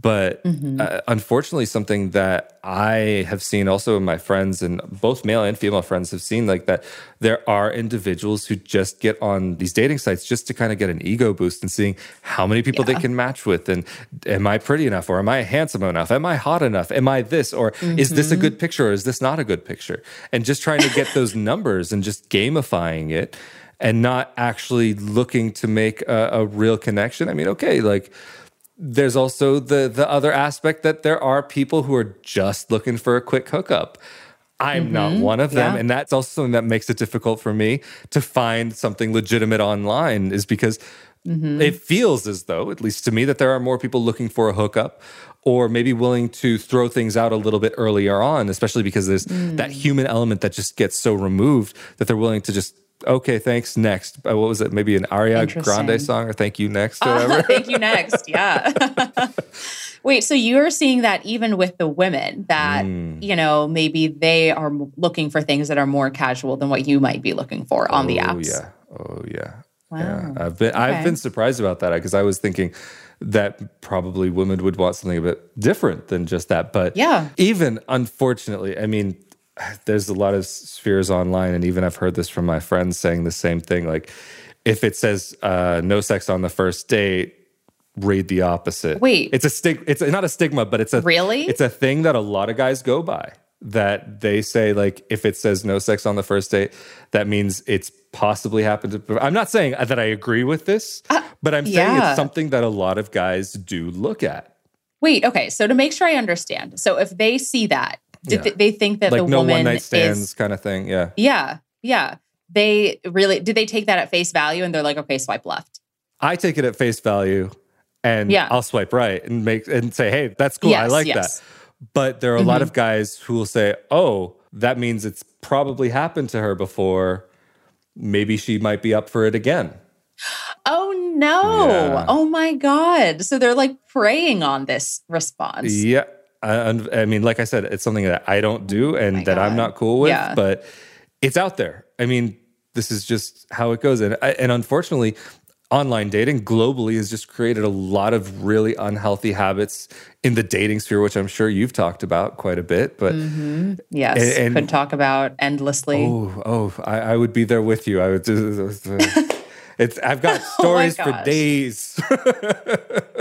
But mm-hmm. uh, unfortunately, something that I have seen also in my friends and both male and female friends have seen like that there are individuals who just get on these dating sites just to kind of get an ego boost and seeing how many people yeah. they can match with. And am I pretty enough? Or am I handsome enough? Am I hot enough? Am I this? Or mm-hmm. is this a mm-hmm. good picture? Or is this not a good picture? And just trying to get those numbers and just gamifying it and not actually looking to make a, a real connection. I mean, okay, like there's also the the other aspect that there are people who are just looking for a quick hookup. I'm mm-hmm. not one of them. Yeah. And that's also something that makes it difficult for me to find something legitimate online, is because mm-hmm. it feels as though, at least to me, that there are more people looking for a hookup or maybe willing to throw things out a little bit earlier on, especially because there's mm. that human element that just gets so removed that they're willing to just okay, thanks, next. Uh, what was it? Maybe an Ariana Grande song or thank you next or <laughs> whatever? Uh, thank you next. Yeah. <laughs> Wait, so you're seeing that even with the women that, mm. you know, maybe they are looking for things that are more casual than what you might be looking for on oh, the apps. Oh yeah. Oh yeah. Wow. Yeah. I've been okay. I've been surprised about that because I was thinking that probably women would want something a bit different than just that. But yeah, even unfortunately, I mean, there's a lot of spheres online, and even I've heard this from my friends saying the same thing. Like, if it says uh, no sex on the first date, read the opposite. Wait, it's a stig. It's not a stigma, but it's a really. It's a thing that a lot of guys go by. That they say like if it says no sex on the first date, that means it's possibly happened to. I'm not saying that I agree with this, uh, but I'm saying yeah. it's something that a lot of guys do look at. Wait, okay. So to make sure I understand, so if they see that did yeah. they think that like the no woman one night stands is, kind of thing? Yeah. Yeah. Yeah. They really did they take that at face value and they're like, okay, swipe left. I take it at face value and yeah. I'll swipe right and make and say, hey, that's cool. Yes, I like yes. that. But there are a mm-hmm. lot of guys who will say, oh, that means it's probably happened to her before. Maybe she might be up for it again. Oh no. Yeah. Oh my God. So they're like preying on this response. Yeah. I, I, mean, like I said, it's something that I don't do and oh that God. I'm not cool with, yeah. but it's out there. I mean, this is just how it goes. And, and unfortunately, online dating globally has just created a lot of really unhealthy habits in the dating sphere, which I'm sure you've talked about quite a bit. But mm-hmm. yes, and, and, could talk about endlessly. Oh, oh, I, I would be there with you. I would. <laughs> It's I've got <laughs> oh stories oh for days. <laughs>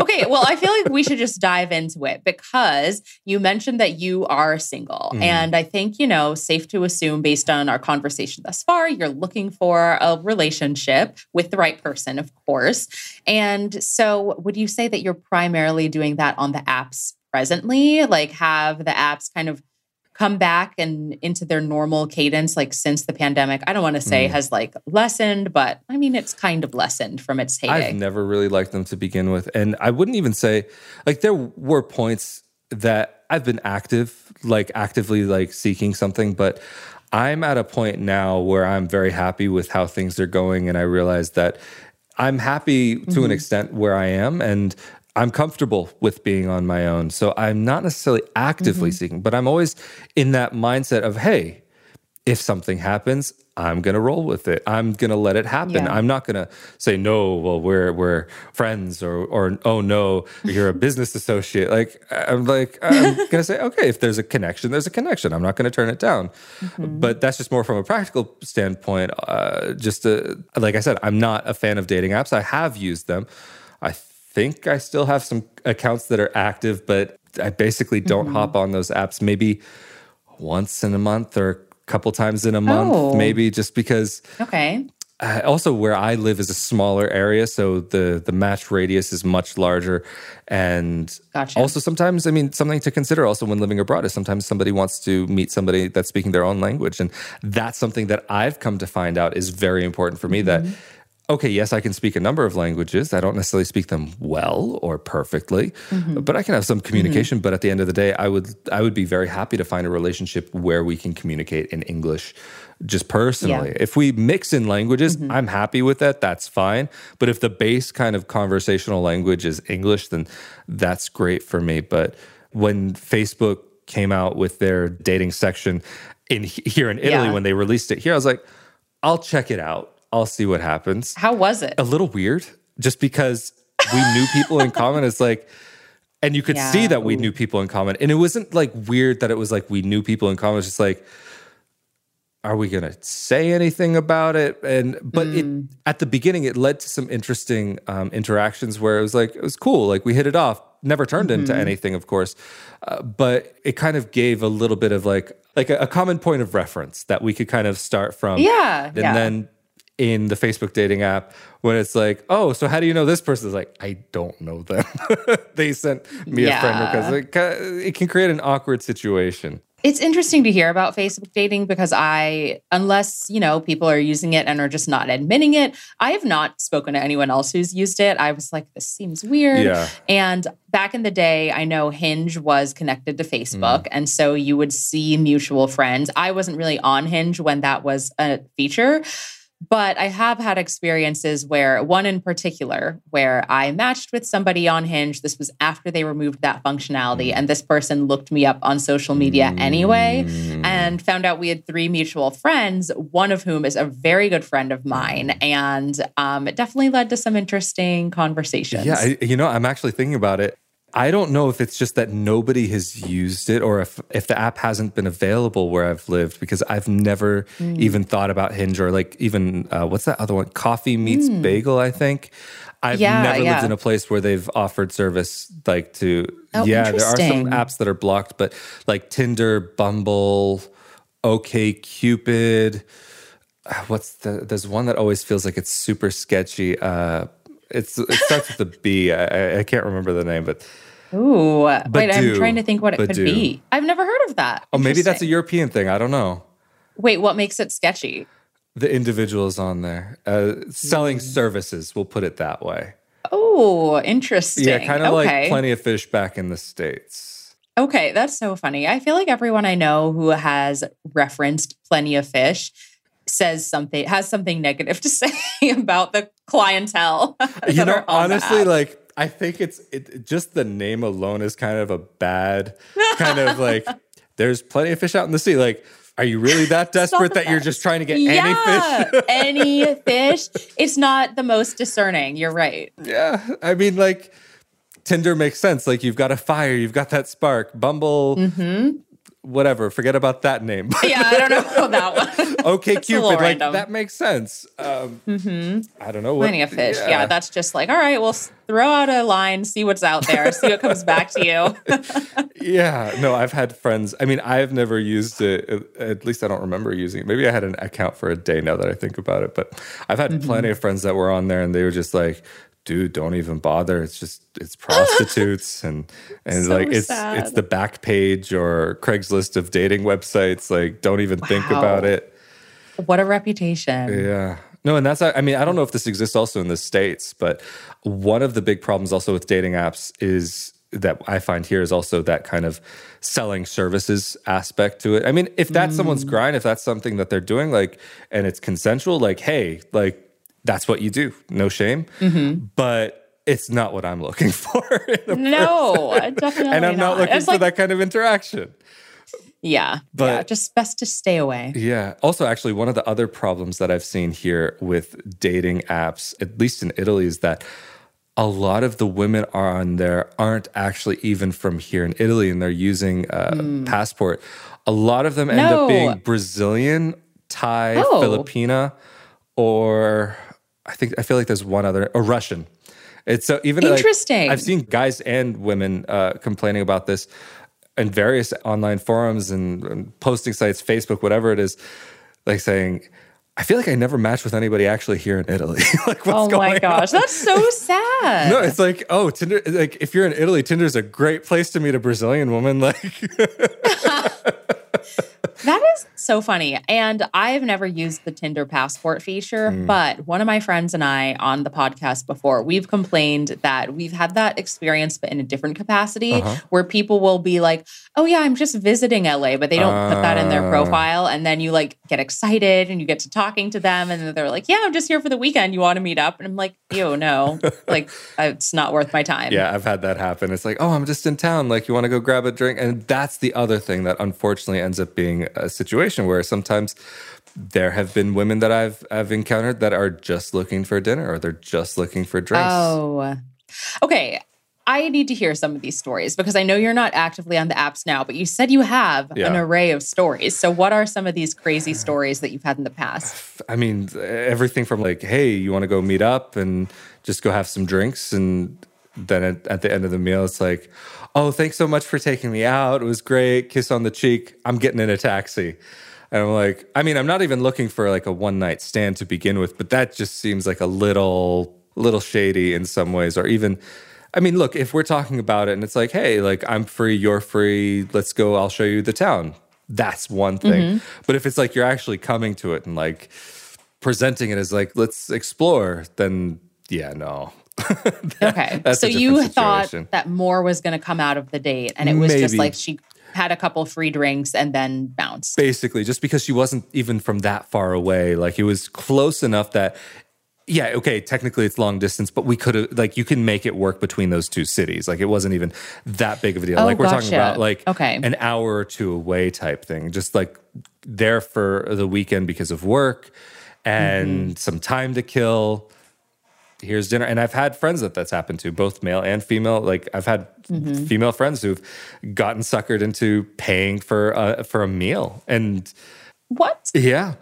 okay, well, I feel like we should just dive into it because you mentioned that you are single. Mm. And I think, you know, safe to assume based on our conversation thus far, you're looking for a relationship with the right person, of course. And so would you say that you're primarily doing that on the apps presently? Like have the apps kind of come back and into their normal cadence like since the pandemic i don't want to say mm. has like lessened but i mean it's kind of lessened from its heyday i've never really liked them to begin with and i wouldn't even say like there were points that i've been active like actively like seeking something but i'm at a point now where i'm very happy with how things are going and i realize that I'm happy to mm-hmm. an extent where I am, and I'm comfortable with being on my own. So I'm not necessarily actively mm-hmm. seeking, but I'm always in that mindset of, hey, if something happens, I'm gonna roll with it. I'm gonna let it happen. Yeah. I'm not gonna say no. Well, we're we're friends, or or oh no, you're a <laughs> business associate. Like I'm like I'm <laughs> gonna say okay. If there's a connection, there's a connection. I'm not gonna turn it down. Mm-hmm. But that's just more from a practical standpoint. Uh, just to, like I said, I'm not a fan of dating apps. I have used them. I think I still have some accounts that are active, but I basically don't mm-hmm. hop on those apps maybe once in a month or a couple times in a month, oh. maybe just because. Okay. Uh, also, where I live is a smaller area, so the the match radius is much larger, and gotcha. also sometimes, I mean, something to consider also when living abroad is sometimes somebody wants to meet somebody that's speaking their own language, and that's something that I've come to find out is very important for me. Mm-hmm. That okay, yes, I can speak a number of languages. I don't necessarily speak them well or perfectly, mm-hmm. but I can have some communication. Mm-hmm. But at the end of the day, I would I would be very happy to find a relationship where we can communicate in English just personally. Yeah. If we mix in languages, mm-hmm. I'm happy with that. That's fine. But if the base kind of conversational language is English, then that's great for me. But when Facebook came out with their dating section in here in Italy yeah. when they released it here, I was like, I'll check it out I'll see what happens. How was it? A little weird, just because we knew people in common. It's like, and you could yeah. see that we knew people in common. And it wasn't like weird that it was like we knew people in common. It's just like, are we going to say anything about it? And but mm. it at the beginning it led to some interesting um, interactions where it was like it was cool. Like we hit it off. Never turned mm-hmm. into anything, of course, uh, but it kind of gave a little bit of like like a, a, common point of reference that we could kind of start from. Yeah, and yeah. then in the Facebook dating app when it's like, oh, so how do you know this person? Is like, I don't know them. <laughs> they sent me yeah. a friend request. It, it can create an awkward situation. It's interesting to hear about Facebook dating because I, unless, you know, people are using it and are just not admitting it, I have not spoken to anyone else who's used it. I was like, this seems weird. Yeah. And back in the day, I know Hinge was connected to Facebook. Mm. And so you would see mutual friends. I wasn't really on Hinge when that was a feature. But I have had experiences where, one in particular, where I matched with somebody on Hinge. This was after they removed that functionality. And this person looked me up on social media anyway and found out we had three mutual friends, one of whom is a very good friend of mine. And um, it definitely led to some interesting conversations. Yeah. I, you know, I'm actually thinking about it. I don't know if it's just that nobody has used it or if if the app hasn't been available where I've lived because I've never mm. even thought about Hinge or like even uh, what's that other one? Coffee meets mm. bagel, I think. I've yeah, never yeah. lived in a place where they've offered service like to oh, yeah, there are some apps that are blocked, but like Tinder, Bumble, OK Cupid. Uh, what's the there's one that always feels like it's super sketchy. Uh it's it starts with a B. I, I can't remember the name, but Ooh, Badoo. wait, I'm trying to think what it Badoo. could be. I've never heard of that. Oh, maybe that's a European thing. I don't know. Wait, what makes it sketchy? The individuals on there uh, selling mm. services. We'll put it that way. Oh, interesting. Yeah, kind of okay. like Plenty of Fish back in the states. Okay, that's so funny. I feel like everyone I know who has referenced Plenty of Fish says something has something negative <laughs> to say about the clientele. <laughs> you know, honestly, like I think it's it, just the name alone is kind of a bad kind of like. <laughs> There's plenty of fish out in the sea. Like Are you really that <laughs> desperate that you're just trying to get yeah, any fish? <laughs> any fish. It's not the most discerning. You're right. Yeah. I mean, like, Tinder makes sense. Like, you've got a fire, you've got that spark. Bumble, Mm-hmm. Whatever. Forget about that name. <laughs> Yeah, I don't know about that one. <laughs> okay, Cupid. Like, random. that makes sense. Um, I don't know what. Plenty of fish. Yeah. that's just like, all right, we'll throw out a line, see what's out there, see what comes back to you. <laughs> Yeah, no, I've had friends. I mean, I've never used it. uh, At least I don't remember using it. Maybe I had an account for a day now that I think about it. But I've had Mm-hmm. plenty of friends that were on there and they were just like, dude, don't even bother. It's just, it's prostitutes. <laughs> and, and So like, it's, sad. it's the Backpage or Craigslist of dating websites. Like, don't even think about it. what a reputation. Yeah. No, and that's, I mean, I don't know if this exists also in the States, but one of the big problems also with dating apps is that I find here is also that kind of selling services aspect to it. I mean, if that's someone's mm. grind, if that's something that they're doing, like, and it's consensual, like, hey, like, that's what you do, no shame. Mm-hmm. But it's not what I'm looking <laughs> for. No, definitely and I'm not, looking for like, that kind of interaction. yeah, yeah, But- just best to stay away. Yeah. Also, actually, one of the other problems that I've seen here with dating apps, at least in Italy, is that a lot of the women are on there aren't actually even from here in Italy, and they're using a passport. A lot of them end. No. up being Brazilian, Thai, Oh. Filipina, or I think I feel like there's one other, a Russian. It's so even like, Interesting. I've seen guys and women uh, complaining about this in various online forums and, and posting sites, Facebook, whatever it is, like saying, "I feel like I never match with anybody actually here in Italy." <laughs> like, what's Oh my gosh, on? that's so sad. <laughs> No, it's like, oh, Tinder. Like, if you're in Italy, Tinder's a great place to meet a Brazilian woman. Like, <laughs> That is so funny. And I've never used the Tinder passport feature, Hmm. but one of my friends and I on the podcast before, we've complained that we've had that experience, but in a different capacity Uh-huh. where people will be like, oh, yeah, I'm just visiting LA, but they don't put that in their Ah. profile. And then you like get excited and you get to talking to them. And they're like, yeah, I'm just here for the weekend. You want to meet up? And I'm like, ew, no, <laughs> like it's not worth my time. yeah, I've had that happen. It's like, oh, I'm just in town. Like, you want to go grab a drink? And that's the other thing that unfortunately ends up being a situation where sometimes there have been women that I've I've encountered that are just looking for dinner or they're just looking for drinks. Oh, okay. I need to hear some of these stories because I know you're not actively on the apps now, but you said you have an array of stories. So, what are some of these crazy stories that you've had in the past? I mean, everything from like, hey, you want to go meet up and just go have some drinks, and then at, at the end of the meal, it's like, oh, thanks so much for taking me out. It was great. Kiss on the cheek. I'm getting in a taxi. And I'm like, I mean, I'm not even looking for like a one night stand to begin with, but that just seems like a little, little shady in some ways, or even. I mean, look, if we're talking about it and it's like, hey, like I'm free, you're free, let's go, I'll show you the town. That's one thing. Mm-hmm. But if it's like you're actually coming to it and like presenting it as like, let's explore, then yeah, no. <laughs> Okay. So, you thought that more was going to come out of the date, and it was just like she had a couple free drinks and then bounced. Basically, just because she wasn't even from that far away, like it was close enough that, yeah, okay, technically it's long distance, but we could have, like, you can make it work between those two cities. Like, it wasn't even that big of a deal. Oh, like, we're talking about like Okay. an hour or two away type thing, just like there for the weekend because of work and Mm-hmm. some time to kill. Here's dinner. And I've had friends that that's happened to, both male and female. Like, I've had Mm-hmm. female friends who've gotten suckered into paying for a, for a meal. And What? yeah,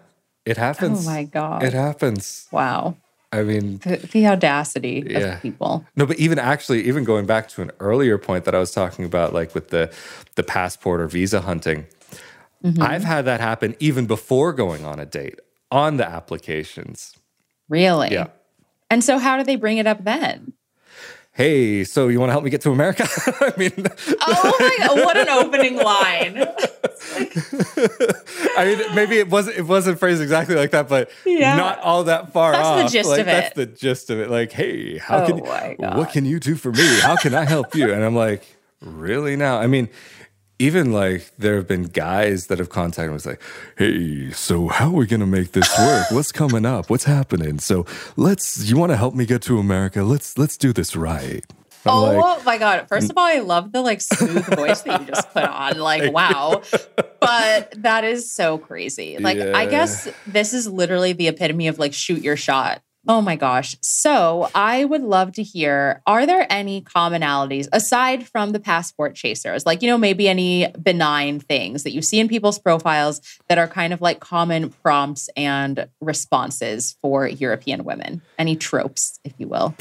it happens. Oh my God. It happens. Wow. I mean, The, the audacity Yeah. of people. no, but even actually, even going back to an earlier point that I was talking about, like with the the passport or visa hunting, Mm-hmm. I've had that happen even before going on a date on the applications. Really? Yeah. And so, how do they bring it up then? Hey, so you want to help me get to America? <laughs> I mean, Oh my God. What an opening line. <laughs> I mean, maybe it wasn't it wasn't phrased exactly like that, but Yeah. not all that far off. That's the gist like, of it. That's the gist of it. Like, hey, how Oh can God. what can you do for me? How can I help you? And I'm like, really now? I mean, even like there have been guys that have contacted me was like, hey, so how are we gonna make this work? What's coming up? What's happening? So let's you want to help me get to America? Let's let's do this right. I'm oh like, my god! First of all, I love the like smooth voice that you just put on. Like, <laughs> wow! But that is so crazy. Like, I guess this is literally the epitome of like shoot your shot. Oh my gosh! So I would love to hear: Are there any commonalities aside from the passport chasers? Like, you know, maybe any benign things that you see in people's profiles that are kind of like common prompts and responses for European women? Any tropes, if you will?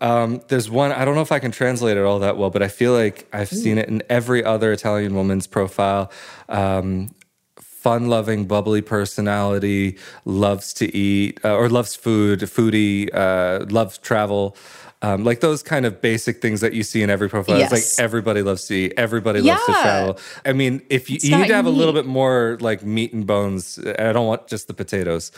Um, there's one, I don't know if I can translate it all that well, but I feel like I've seen it in every other Italian woman's profile. Um, Fun loving, bubbly personality, loves to eat uh, or loves food, foodie, uh, loves travel. Um, like those kind of basic things that you see in every profile. It's like everybody loves to eat, everybody loves to travel. I mean, if you, you need to have a little bit more like meat and bones. I don't want just the potatoes.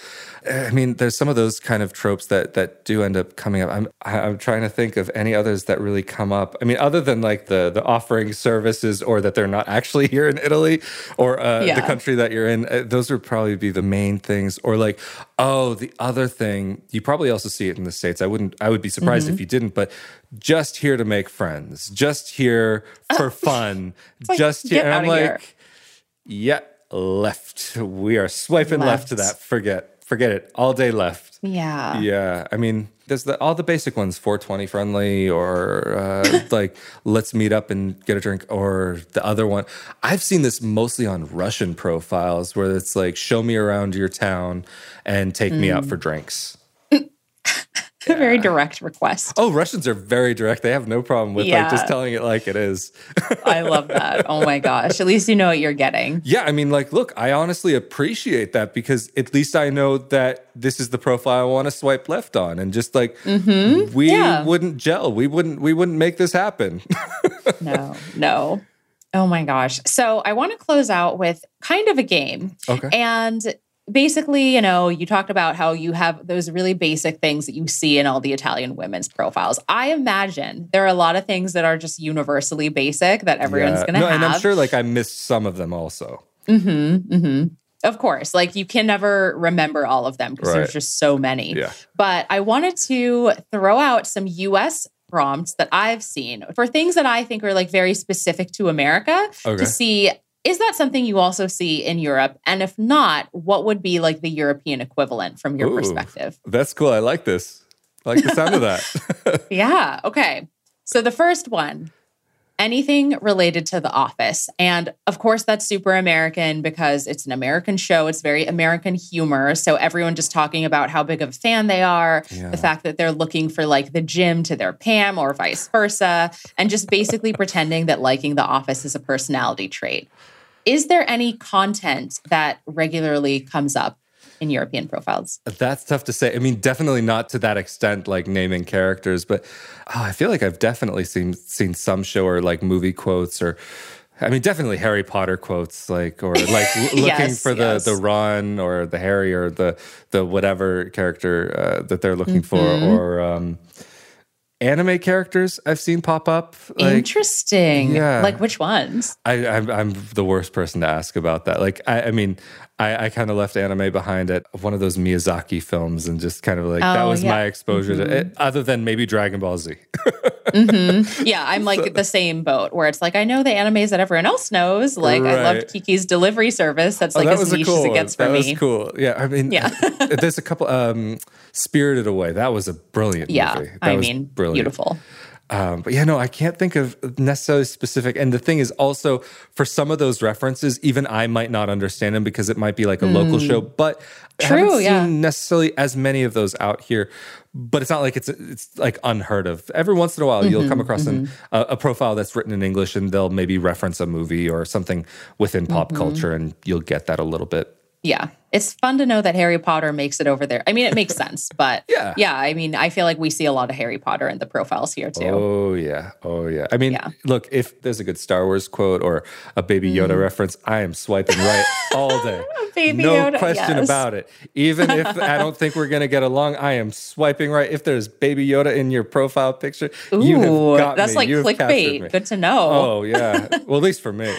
I mean, there's some of those kind of tropes that that do end up coming up. I'm I'm trying to think of any others that really come up. I mean, other than like the the offering services or that they're not actually <laughs> here in Italy or uh, the country that you're in. Uh, those would probably be the main things. Or like, oh, the other thing you probably also see it in the states. I wouldn't. I would be surprised Mm-hmm. if you didn't. But just here to make friends, just here for <laughs> fun, like, just here. And I'm outta here. like. Yeah, left. We are swiping left. to that. Forget, forget it. All day left. Yeah. Yeah, I mean, there's the, all the basic ones: 420 friendly, or uh, <laughs> like let's meet up and get a drink, or the other one. I've seen this mostly on Russian profiles, where it's like show me around your town and take me Mm. out for drinks. <laughs> <laughs> A very direct request. Oh, Russians are very direct. They have no problem with like just telling it like it is. <laughs> I love that. Oh my gosh. At least you know what you're getting. Yeah, I mean, like, look, I honestly appreciate that because at least I know that this is the profile I want to swipe left on, and just like we Mm-hmm. Yeah. wouldn't gel, we wouldn't, we wouldn't make this happen. <laughs> No, no. Oh my gosh. So I want to close out with kind of a game. Okay. And basically, you know, you talked about how you have those really basic things that you see in all the Italian women's profiles. I imagine there are a lot of things that are just universally basic that everyone's Yeah. going to no, have. and I'm sure like I missed some of them also. Mm-hmm, mm-hmm. Of course, like you can never remember all of them because Right. there's just so many. Yeah. But I wanted to throw out some US prompts that I've seen for things that I think are like very specific to America Okay. to see is that something you also see in Europe? And if not, what would be like the European equivalent from your Ooh. perspective? That's cool. I like this. I like the sound of that. <laughs> Yeah. Okay. So the first one, anything related to The Office. And of course, that's super American because it's an American show. It's very American humor. So everyone just talking about how big of a fan they are, Yeah. the fact that they're looking for like the Jim to their Pam or vice versa, and just basically pretending that liking The Office is a personality trait. Is there any content that regularly comes up in European profiles? That's tough to say. I mean, definitely not to that extent, like naming characters, but oh, I feel like I've definitely seen seen some show or like movie quotes or. I mean, definitely Harry Potter quotes, like or <laughs> like l- looking Yes, for the yes. the Ron or the Harry or the the whatever character uh, that they're looking Mm-hmm. for, or um, anime characters I've seen pop up. Like, Interesting. yeah. Like which ones? I, I'm, I'm the worst person to ask about that. Like, I, I mean, I, I kind of left anime behind at one of those Miyazaki films and just kind of like that Oh, was yeah. my exposure to it, other than maybe Dragon Ball Z. <laughs> Yeah, I'm like the same boat where it's like I know the animes that everyone else knows. Like I loved Kiki's Delivery Service. That's like Oh, that as niche cool as it gets for that me. was cool. Yeah, I mean, Yeah. <laughs> there's a couple. Um, Spirited Away. That was a brilliant Yeah, movie. That I mean, brilliant. beautiful. Um, but yeah, no, I can't think of necessarily specific. And the thing is also for some of those references, even I might not understand them because it might be like a local show. But I haven't Hmm. True, seen yeah. necessarily as many of those out here. But it's not like it's it's like unheard of. Every once in a while, you'll come Mm-hmm, across an, a, a profile that's written in English, and they'll maybe reference a movie or something within pop Mm-hmm. culture, and you'll get that a little bit. Yeah. It's fun to know that Harry Potter makes it over there. I mean, it makes <laughs> sense, but Yeah. yeah, I mean, I feel like we see a lot of Harry Potter in the profiles here too. Oh yeah, oh yeah. I mean, Yeah. look, if there's a good Star Wars quote or a Baby Yoda reference, I am swiping right <laughs> all day. Mm. Baby no Yoda, question yes. about it. Even if <laughs> I don't think we're gonna get along, I am swiping right. If there's Baby Yoda in your profile picture, you Ooh, have got that's me. like You clickbait. Good to know. Oh yeah. Well, at least for me.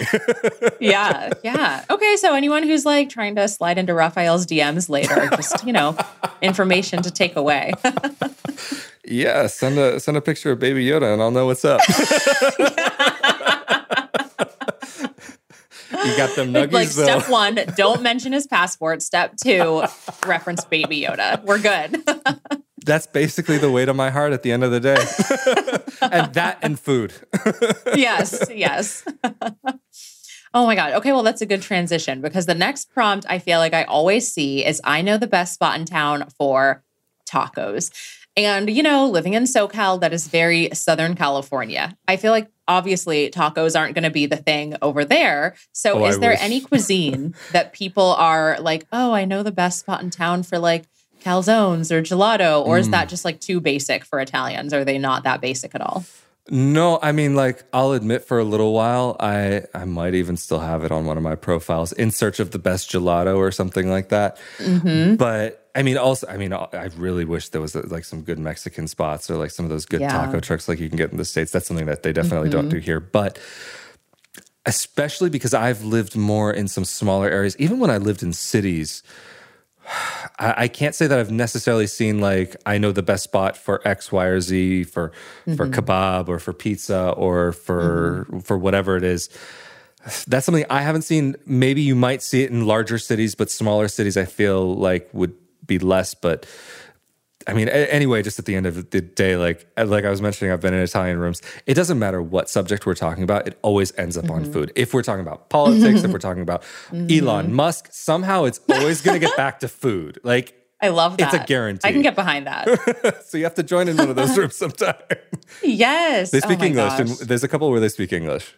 Yeah, yeah. Okay, so anyone who's like trying to slide into Rafael's DMs later. Just, you know, <laughs> information to take away. <laughs> yeah, send a send a picture of Baby Yoda and I'll know what's up. <laughs> you got them nuggies. Like though. step one, don't mention his passport. Step two, reference Baby Yoda. We're good. That's basically the weight of my heart at the end of the day. and that and food. yes, yes. Oh my God. Okay, well, that's a good transition because the next prompt I feel like I always see is I know the best spot in town for tacos. And, you know, living in SoCal, that is very Southern California. I feel like obviously tacos aren't going to be the thing over there. So, Oh, I is there wish. any cuisine <laughs> that people are like, oh, I know the best spot in town for like calzones or gelato? Or is Mm. that just like too basic for Italians? Are they not that basic at all? No, I mean, like, I'll admit for a little while, I I might even still have it on one of my profiles, in search of the best gelato or something like that. Mm-hmm. But I mean, also, I mean, I really wish there was like some good Mexican spots or like some of those good Yeah. taco trucks like you can get in the states. That's something that they definitely don't Mm-hmm. do here, but. Especially because I've lived more in some smaller areas. Even when I lived in cities, I, I can't say that I've necessarily seen like I know the best spot for X, Y, or Z for for mm-hmm. kebab or for pizza or for mm-hmm. for whatever it is. That's something I haven't seen. Maybe you might see it in larger cities, but smaller cities I feel like would be less. But I mean, a- anyway, just at the end of the day, like uh, like I was mentioning, I've been in Italian rooms. It doesn't matter what subject we're talking about; it always ends up on mm-hmm. food. If we're talking about politics, if we're talking about mm-hmm. Elon Musk, somehow it's always going to get back to food. Like, I love that. It's a guarantee. I can get behind that. <laughs> so you have to join in one of those <laughs> rooms sometime. yes. They Oh speak my English, and there's a couple where they speak English.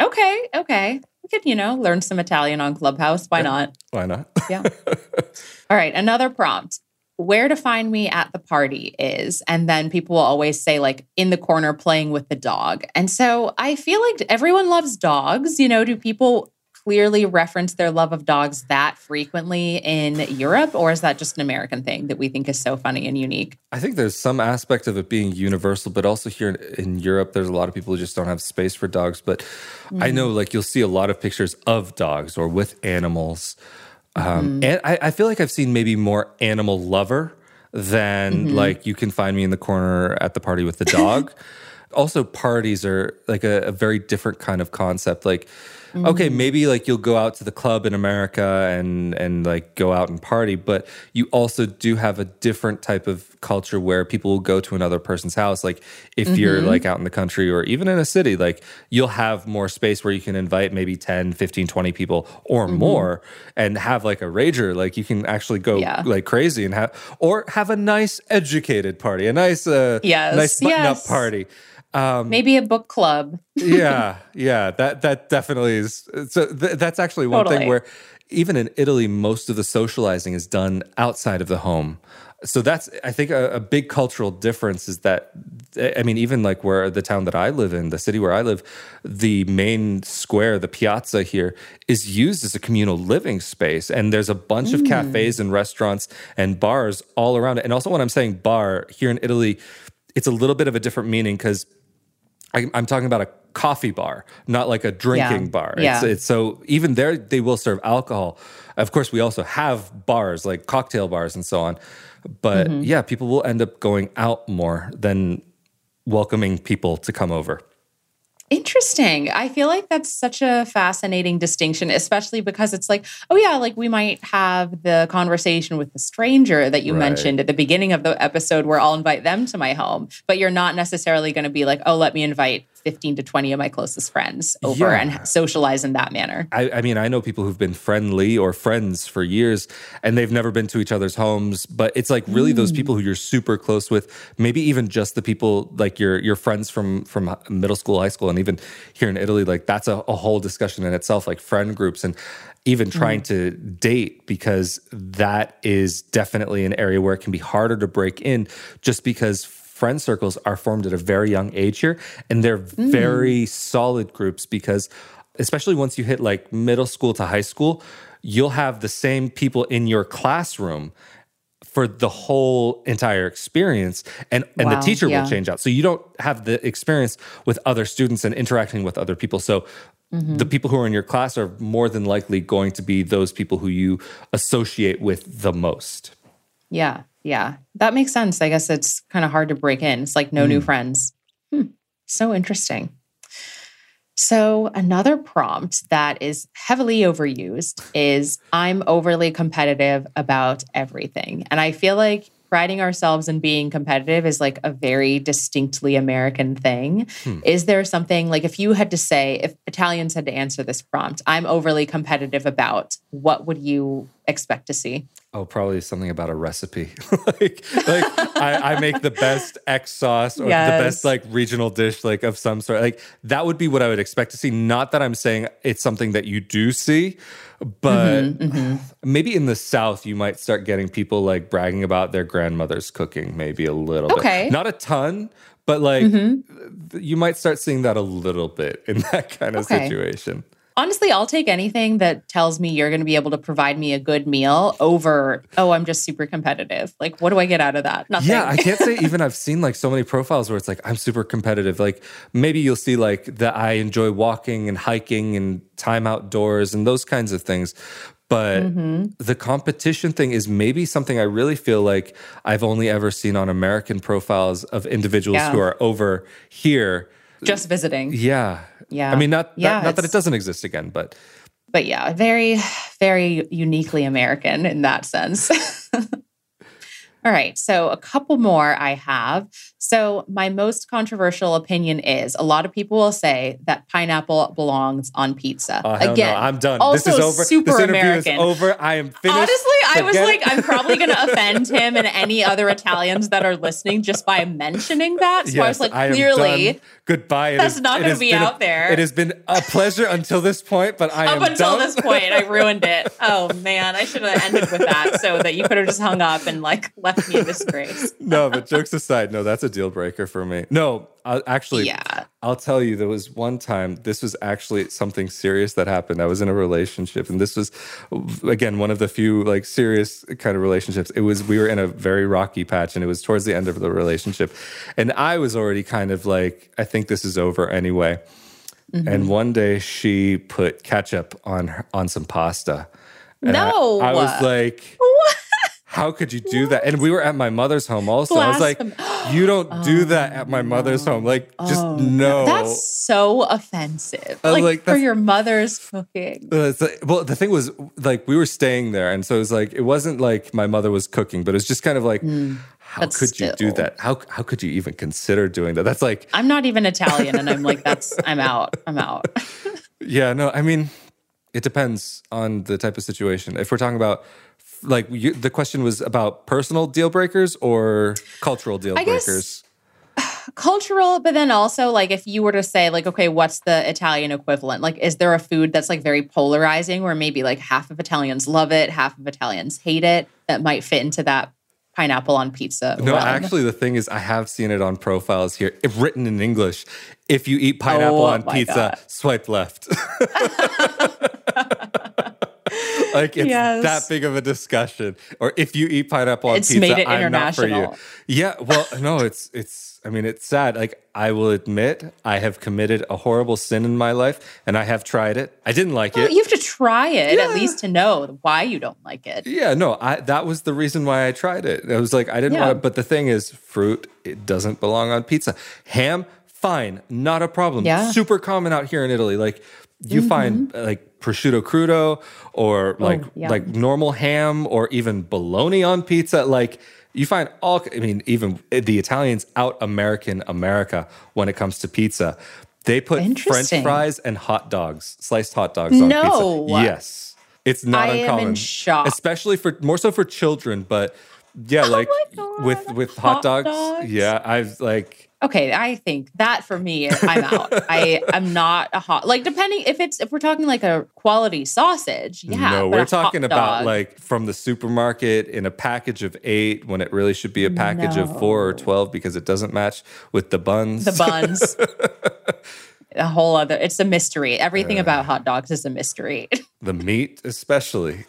Okay, okay. We could, you know, learn some Italian on Clubhouse. Why not? Why not? Yeah. <laughs> All right, another prompt. Where to find me at the party is, and then people will always say, like, in the corner playing with the dog. And so I feel like everyone loves dogs. You know, do people clearly reference their love of dogs that frequently in Europe, or is that just an American thing that we think is so funny and unique? I think there's some aspect of it being universal, but also here in, in Europe, there's a lot of people who just don't have space for dogs. But I mm-hmm. know, like, you'll see a lot of pictures of dogs or with animals. Um, And I, I feel like I've seen maybe more animal lover than like you can find me in the corner at the party with the dog. <laughs> also, parties are like a, a very different kind of concept. Like, okay, mm-hmm. maybe like you'll go out to the club in America and and like go out and party, but you also do have a different type of culture where people will go to another person's house. Like if you're mm-hmm. like out in the country or even in a city, like you'll have more space where you can invite maybe 10, 15, 20 people or mm-hmm. more and have like a rager. Like you can actually go Yeah. like crazy and have or have a nice educated party, a nice uh Yes, nice button up yes. Party. Maybe a book club. <laughs> yeah, yeah, that that definitely is. So th- that's actually one Totally. thing where even in Italy, most of the socializing is done outside of the home. So that's I think a, a big cultural difference is that I mean even like where the town that I live in, the city where I live, the main square, the piazza here is used as a communal living space and there's a bunch of mm. cafes and restaurants and bars all around it. And also when I'm saying bar here in Italy, it's a little bit of a different meaning because I, I'm talking about a coffee bar, not like a drinking Yeah. bar. It's, Yeah. it's so even there they will serve alcohol. Of course, we also have bars like cocktail bars and so on. But Mm-hmm. yeah, people will end up going out more than welcoming people to come over. Interesting. I feel like that's such a fascinating distinction, especially because it's like, oh, yeah, like we might have the conversation with the stranger that you Right. mentioned at the beginning of the episode where I'll invite them to my home, but you're not necessarily going to be like, oh, let me invite 15 to 20 of my closest friends over Yeah. and socialize in that manner. I, I mean, I know people who've been friendly or friends for years and they've never been to each other's homes, but it's like really those mm. people who you're super close with, maybe even just the people like your your friends from from middle school, high school, and even here in Italy, like that's a, a whole discussion in itself, like friend groups and even trying mm. to date because that is definitely an area where it can be harder to break in just because friend circles are formed at a very young age here and they're hmm. very solid groups because especially once you hit like middle school to high school you'll have the same people in your classroom for the whole entire experience and and the teacher yeah. will change out so you don't have the experience with other students and interacting with other people so the mm-hmm. people who are in your class are more than likely going to be those people who you associate with the most. Yeah. Yeah. That makes sense. I guess it's kind of hard to break in. It's like no new friends. Hmm. So interesting. So, another prompt that is heavily overused is I'm overly competitive about everything. And I feel like priding ourselves and being competitive is like a very distinctly American thing. Is there something like if you had to say, if Italians had to answer this prompt, I'm overly competitive about, what would you expect to see? Oh, probably something about a recipe. <laughs> like, like I, I make the best X sauce or the best like regional dish, like of some sort. Like that would be what I would expect to see. Not that I'm saying it's something that you do see, but Mm-hmm, maybe in the South you might start getting people like bragging about their grandmother's cooking, maybe a little Okay. bit. Not a ton, but like th- you might start seeing that a little bit in <laughs> that kind of Okay. situation. Honestly, I'll take anything that tells me you're going to be able to provide me a good meal over, oh, I'm just super competitive. Like, what do I get out of that? Nothing. Yeah, I <laughs> can't say even I've seen like so many profiles where it's like I'm super competitive. Like maybe you'll see like that I enjoy walking and hiking and time outdoors and those kinds of things. But Mm-hmm. the competition thing is maybe something I really feel like I've only ever seen on American profiles of individuals Yeah. who are over here. Just visiting. Yeah. Yeah. I mean, not, Yeah, not, not that it doesn't exist again, but But yeah, very, very uniquely American in that sense. <laughs> All right. So, a couple more I have. So, my most controversial opinion is a lot of people will say that pineapple belongs on pizza. oh, Again, no, I'm done. Also this is over. super this interview American. is over. I am finished. Honestly, I was Forget like. I'm probably going <laughs> to offend him and any other Italians that are listening just by mentioning that. So I was like, clearly, goodbye. It that's has- not gonna be been a- out there. It has been a pleasure until this point, but I up until done. this point, I ruined it. Oh man, I should have ended with that so that you could have just hung up and like left me in disgrace. <laughs> no, but jokes aside, no, that's a deal breaker for me. No, uh, actually, Yeah. I'll tell you, there was one time, this was actually something serious that happened. I was in a relationship, and this was, again, one of the few like serious kind of relationships. It was, we were in a very rocky patch, and it was towards the end of the relationship. And I was already kind of like, I think this is over anyway. Mm-hmm. And one day she put ketchup on on some pasta. And I- No. I, was like, What? How could you do that? And we were at my mother's home also. I was like, you don't do <gasps> that at my mother's home. Like, just no. Oh, That's so offensive. Like, like, for your mother's cooking. Uh, like- well, the thing was, like, we were staying there, and so it was like it wasn't like my mother was cooking, but it was just kind of like, how Hmm. but could you do that? How how could you even consider doing that? That's like, I'm not even Italian, and I'm like, that's I'm out. I'm out. <laughs> yeah, no, I mean, it depends on the type of situation. If we're talking about, like, you, the question was about personal deal breakers or cultural deal I guess- breakers. <sighs> Cultural, but then also like if you were to say like, okay, what's the Italian equivalent? Like, is there a food that's like very polarizing, where maybe like half of Italians love it, half of Italians hate it? That might fit into that pineapple on pizza. No, realm? actually, the thing is, I have seen it on profiles here, if written in English. If you eat pineapple Oh on pizza, God. swipe left. <laughs> <laughs> like it's Yes. that big of a discussion. Or if you eat pineapple on It's pizza, made it I'm not for you. international. Yeah, well, <laughs> no, it's it's. I mean, it's sad. Like I will admit, I have committed a horrible sin in my life, and I have tried it. I didn't like Well, it. you have to try it Yeah. at least to know why you don't like it. Yeah, no, I that was the reason why I tried it. I was like, I didn't Yeah. want to, but the thing is, fruit, it doesn't belong on pizza. Ham, fine, not a problem. Yeah. Mm-hmm. Super common out here in Italy. Like you find uh, like prosciutto crudo or oh, like Oh, yeah. like normal ham or even bologna on pizza. Like you find all I mean, even the Italians out American America when it comes to pizza. They put French fries and hot dogs, sliced hot dogs on No. pizza. Yes. It's not I am in uncommon. shock. Especially for more so for children, but yeah, oh like Oh with with hot, Hot dogs, dogs? Yeah, I've like Okay, I think that for me, I'm out. I <laughs> am not a hot like depending if it's if we're talking like a quality sausage. Yeah, no, we're talking about like from the supermarket in a package of eight when it really should be a package of four or twelve because it doesn't match with the buns. the buns. <laughs> a whole other. It's a mystery. Everything about hot dogs is a mystery. <laughs> the meat, especially.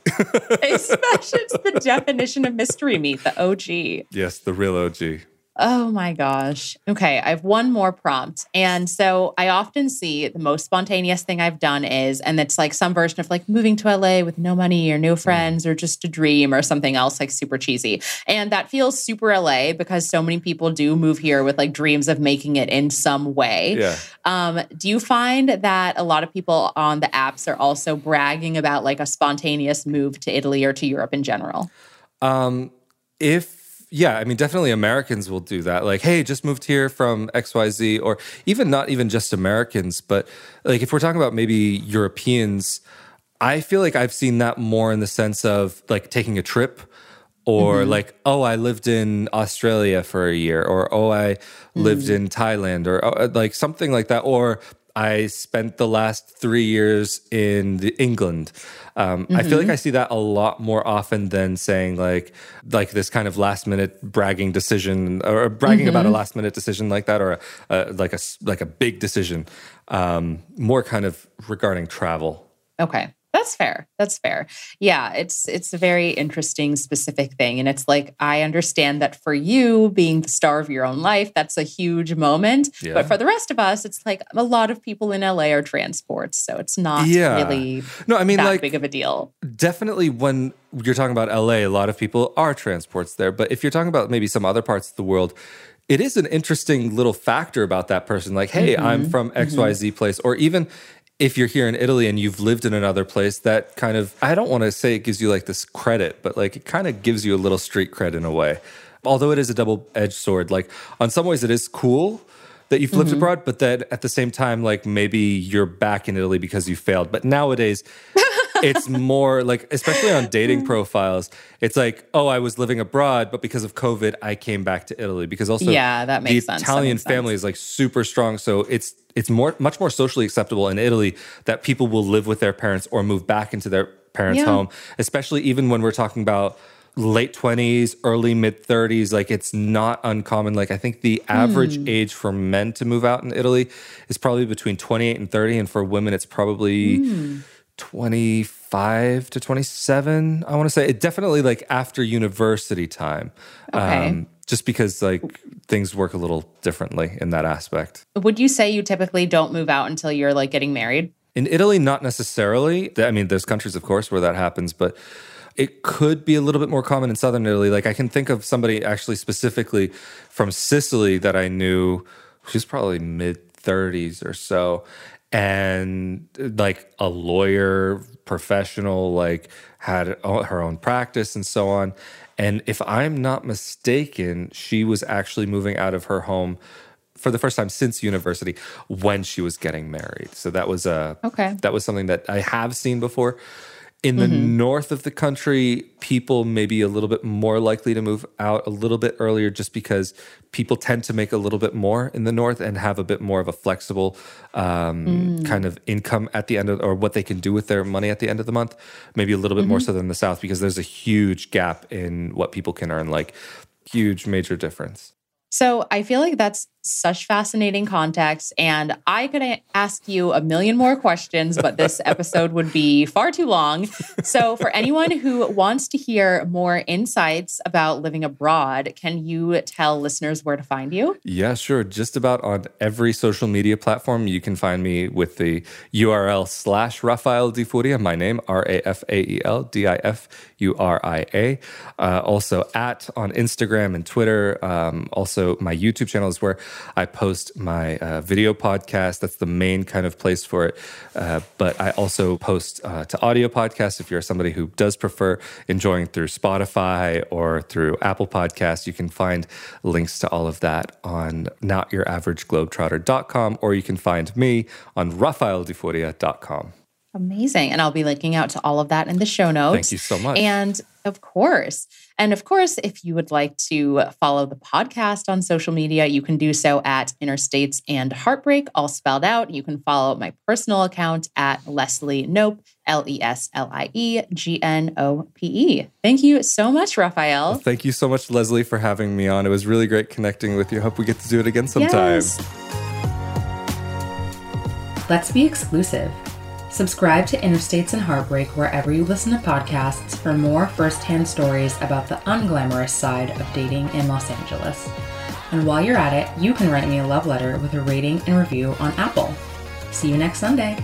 Especially it's the definition of mystery meat, the OG. yes, the real OG. Oh my gosh. Okay, I have one more prompt. And so I often see the most spontaneous thing I've done is, and it's like some version of like moving to LA with no money or no mm. friends or just a dream or something else like super cheesy. And that feels super LA because so many people do move here with like dreams of making it in some way. Yeah. Um, do you find that a lot of people on the apps are also bragging about like a spontaneous move to Italy or to Europe in general? Um, if yeah, I mean, definitely Americans will do that. Like, hey, just moved here from XYZ, or even not even just Americans, but like if we're talking about maybe Europeans, I feel like I've seen that more in the sense of like taking a trip or mm-hmm. like oh i lived in australia for a year or oh i lived mm. in thailand or oh, like something like that or I spent the last three years in the England. Um, mm-hmm. I feel like mm-hmm. I see that a lot more often than saying like like this kind of last minute bragging decision or bragging mm-hmm. about a mm-hmm. last minute decision like that or a, a, like a like a big decision. Um, more kind of regarding travel. Okay. That's fair. That's fair. Yeah, it's it's a very interesting specific thing and it's like I understand that for you being the star of your own life, that's a huge moment, yeah. but for the rest of us it's like a lot of people in LA are transports, so it's not yeah. really No, I mean that like big of a deal. Definitely when you're talking about LA, a lot of people are transports there, but if you're talking about maybe some other parts of the world, it is an interesting little factor about that person like hey mm-hmm. i'm from xyz mm-hmm. place or even if you're here in Italy and you've lived in another place, that kind of, I don't want to say it gives you like this credit, but like it kind of gives you a little street cred in a way. Although it is a double edged sword, like on some ways it is cool that you've lived mm-hmm. abroad, but that at the same time, like maybe you're back in Italy because you failed. But nowadays, <laughs> it's more like, especially on dating profiles, it's like, oh, I was living abroad, but because of COVID, I came back to Italy. Because also, yeah, that makes the sense. Italian family sense. is like super strong, so it's it's more much more socially acceptable in Italy that people will live with their parents or move back into their parents' yeah. home, especially even when we're talking about late 20s, early mid 30s. Like it's not uncommon. Like I think the average mm. age for men to move out in Italy is probably between 28 and 30. And for women, it's probably mm. 25 to 27. I want to say it definitely like after university time. Okay. Um, just because like things work a little differently in that aspect. Would you say you typically don't move out until you're like getting married? In Italy, not necessarily. I mean, there's countries, of course, where that happens, but it could be a little bit more common in southern Italy. Like I can think of somebody actually specifically from Sicily that I knew. She's probably mid 30s or so. And like a lawyer, professional, like had her own practice and so on. And if I'm not mistaken, she was actually moving out of her home for the first time since university when she was getting married. So that was a okay. That was something that I have seen before. In the mm-hmm. north of the country, people may be a little bit more likely to move out a little bit earlier just because people tend to make a little bit more in the north and have a bit more of a flexible um, mm. kind of income at the end of or what they can do with their money at the end of the month. Maybe a little bit mm-hmm. more so than the south because there's a huge gap in what people can earn, like huge major difference. So I feel like that's such fascinating context. And I could ask you a million more questions, but this <laughs> episode would be far too long. So, for anyone who wants to hear more insights about living abroad, can you tell listeners where to find you? Yeah, sure. Just about on every social media platform, you can find me with the URL slash Rafael Di Furia, my name, R A F A E L D I F U R I A. Uh, also, at on Instagram and Twitter. Um, also, my YouTube channel is where I post my uh, video podcast. That's the main kind of place for it. Uh, but I also post uh, to audio podcasts. If you're somebody who does prefer enjoying through Spotify or through Apple Podcasts, you can find links to all of that on notyouraverageGlobetrotter.com or you can find me on rafaeldifuria.com. Amazing. And I'll be linking out to all of that in the show notes. Thank you so much. And of course, and of course, if you would like to follow the podcast on social media, you can do so at Interstates and Heartbreak, all spelled out. You can follow my personal account at Leslie Gnope, L E S L I E G N O P E. Thank you so much, Rafael. Well, thank you so much, Leslie, for having me on. It was really great connecting with you. Hope we get to do it again sometime. Yes. Let's be exclusive. Subscribe to Interstates and Heartbreak wherever you listen to podcasts for more firsthand stories about the unglamorous side of dating in Los Angeles. And while you're at it, you can write me a love letter with a rating and review on Apple. See you next Sunday.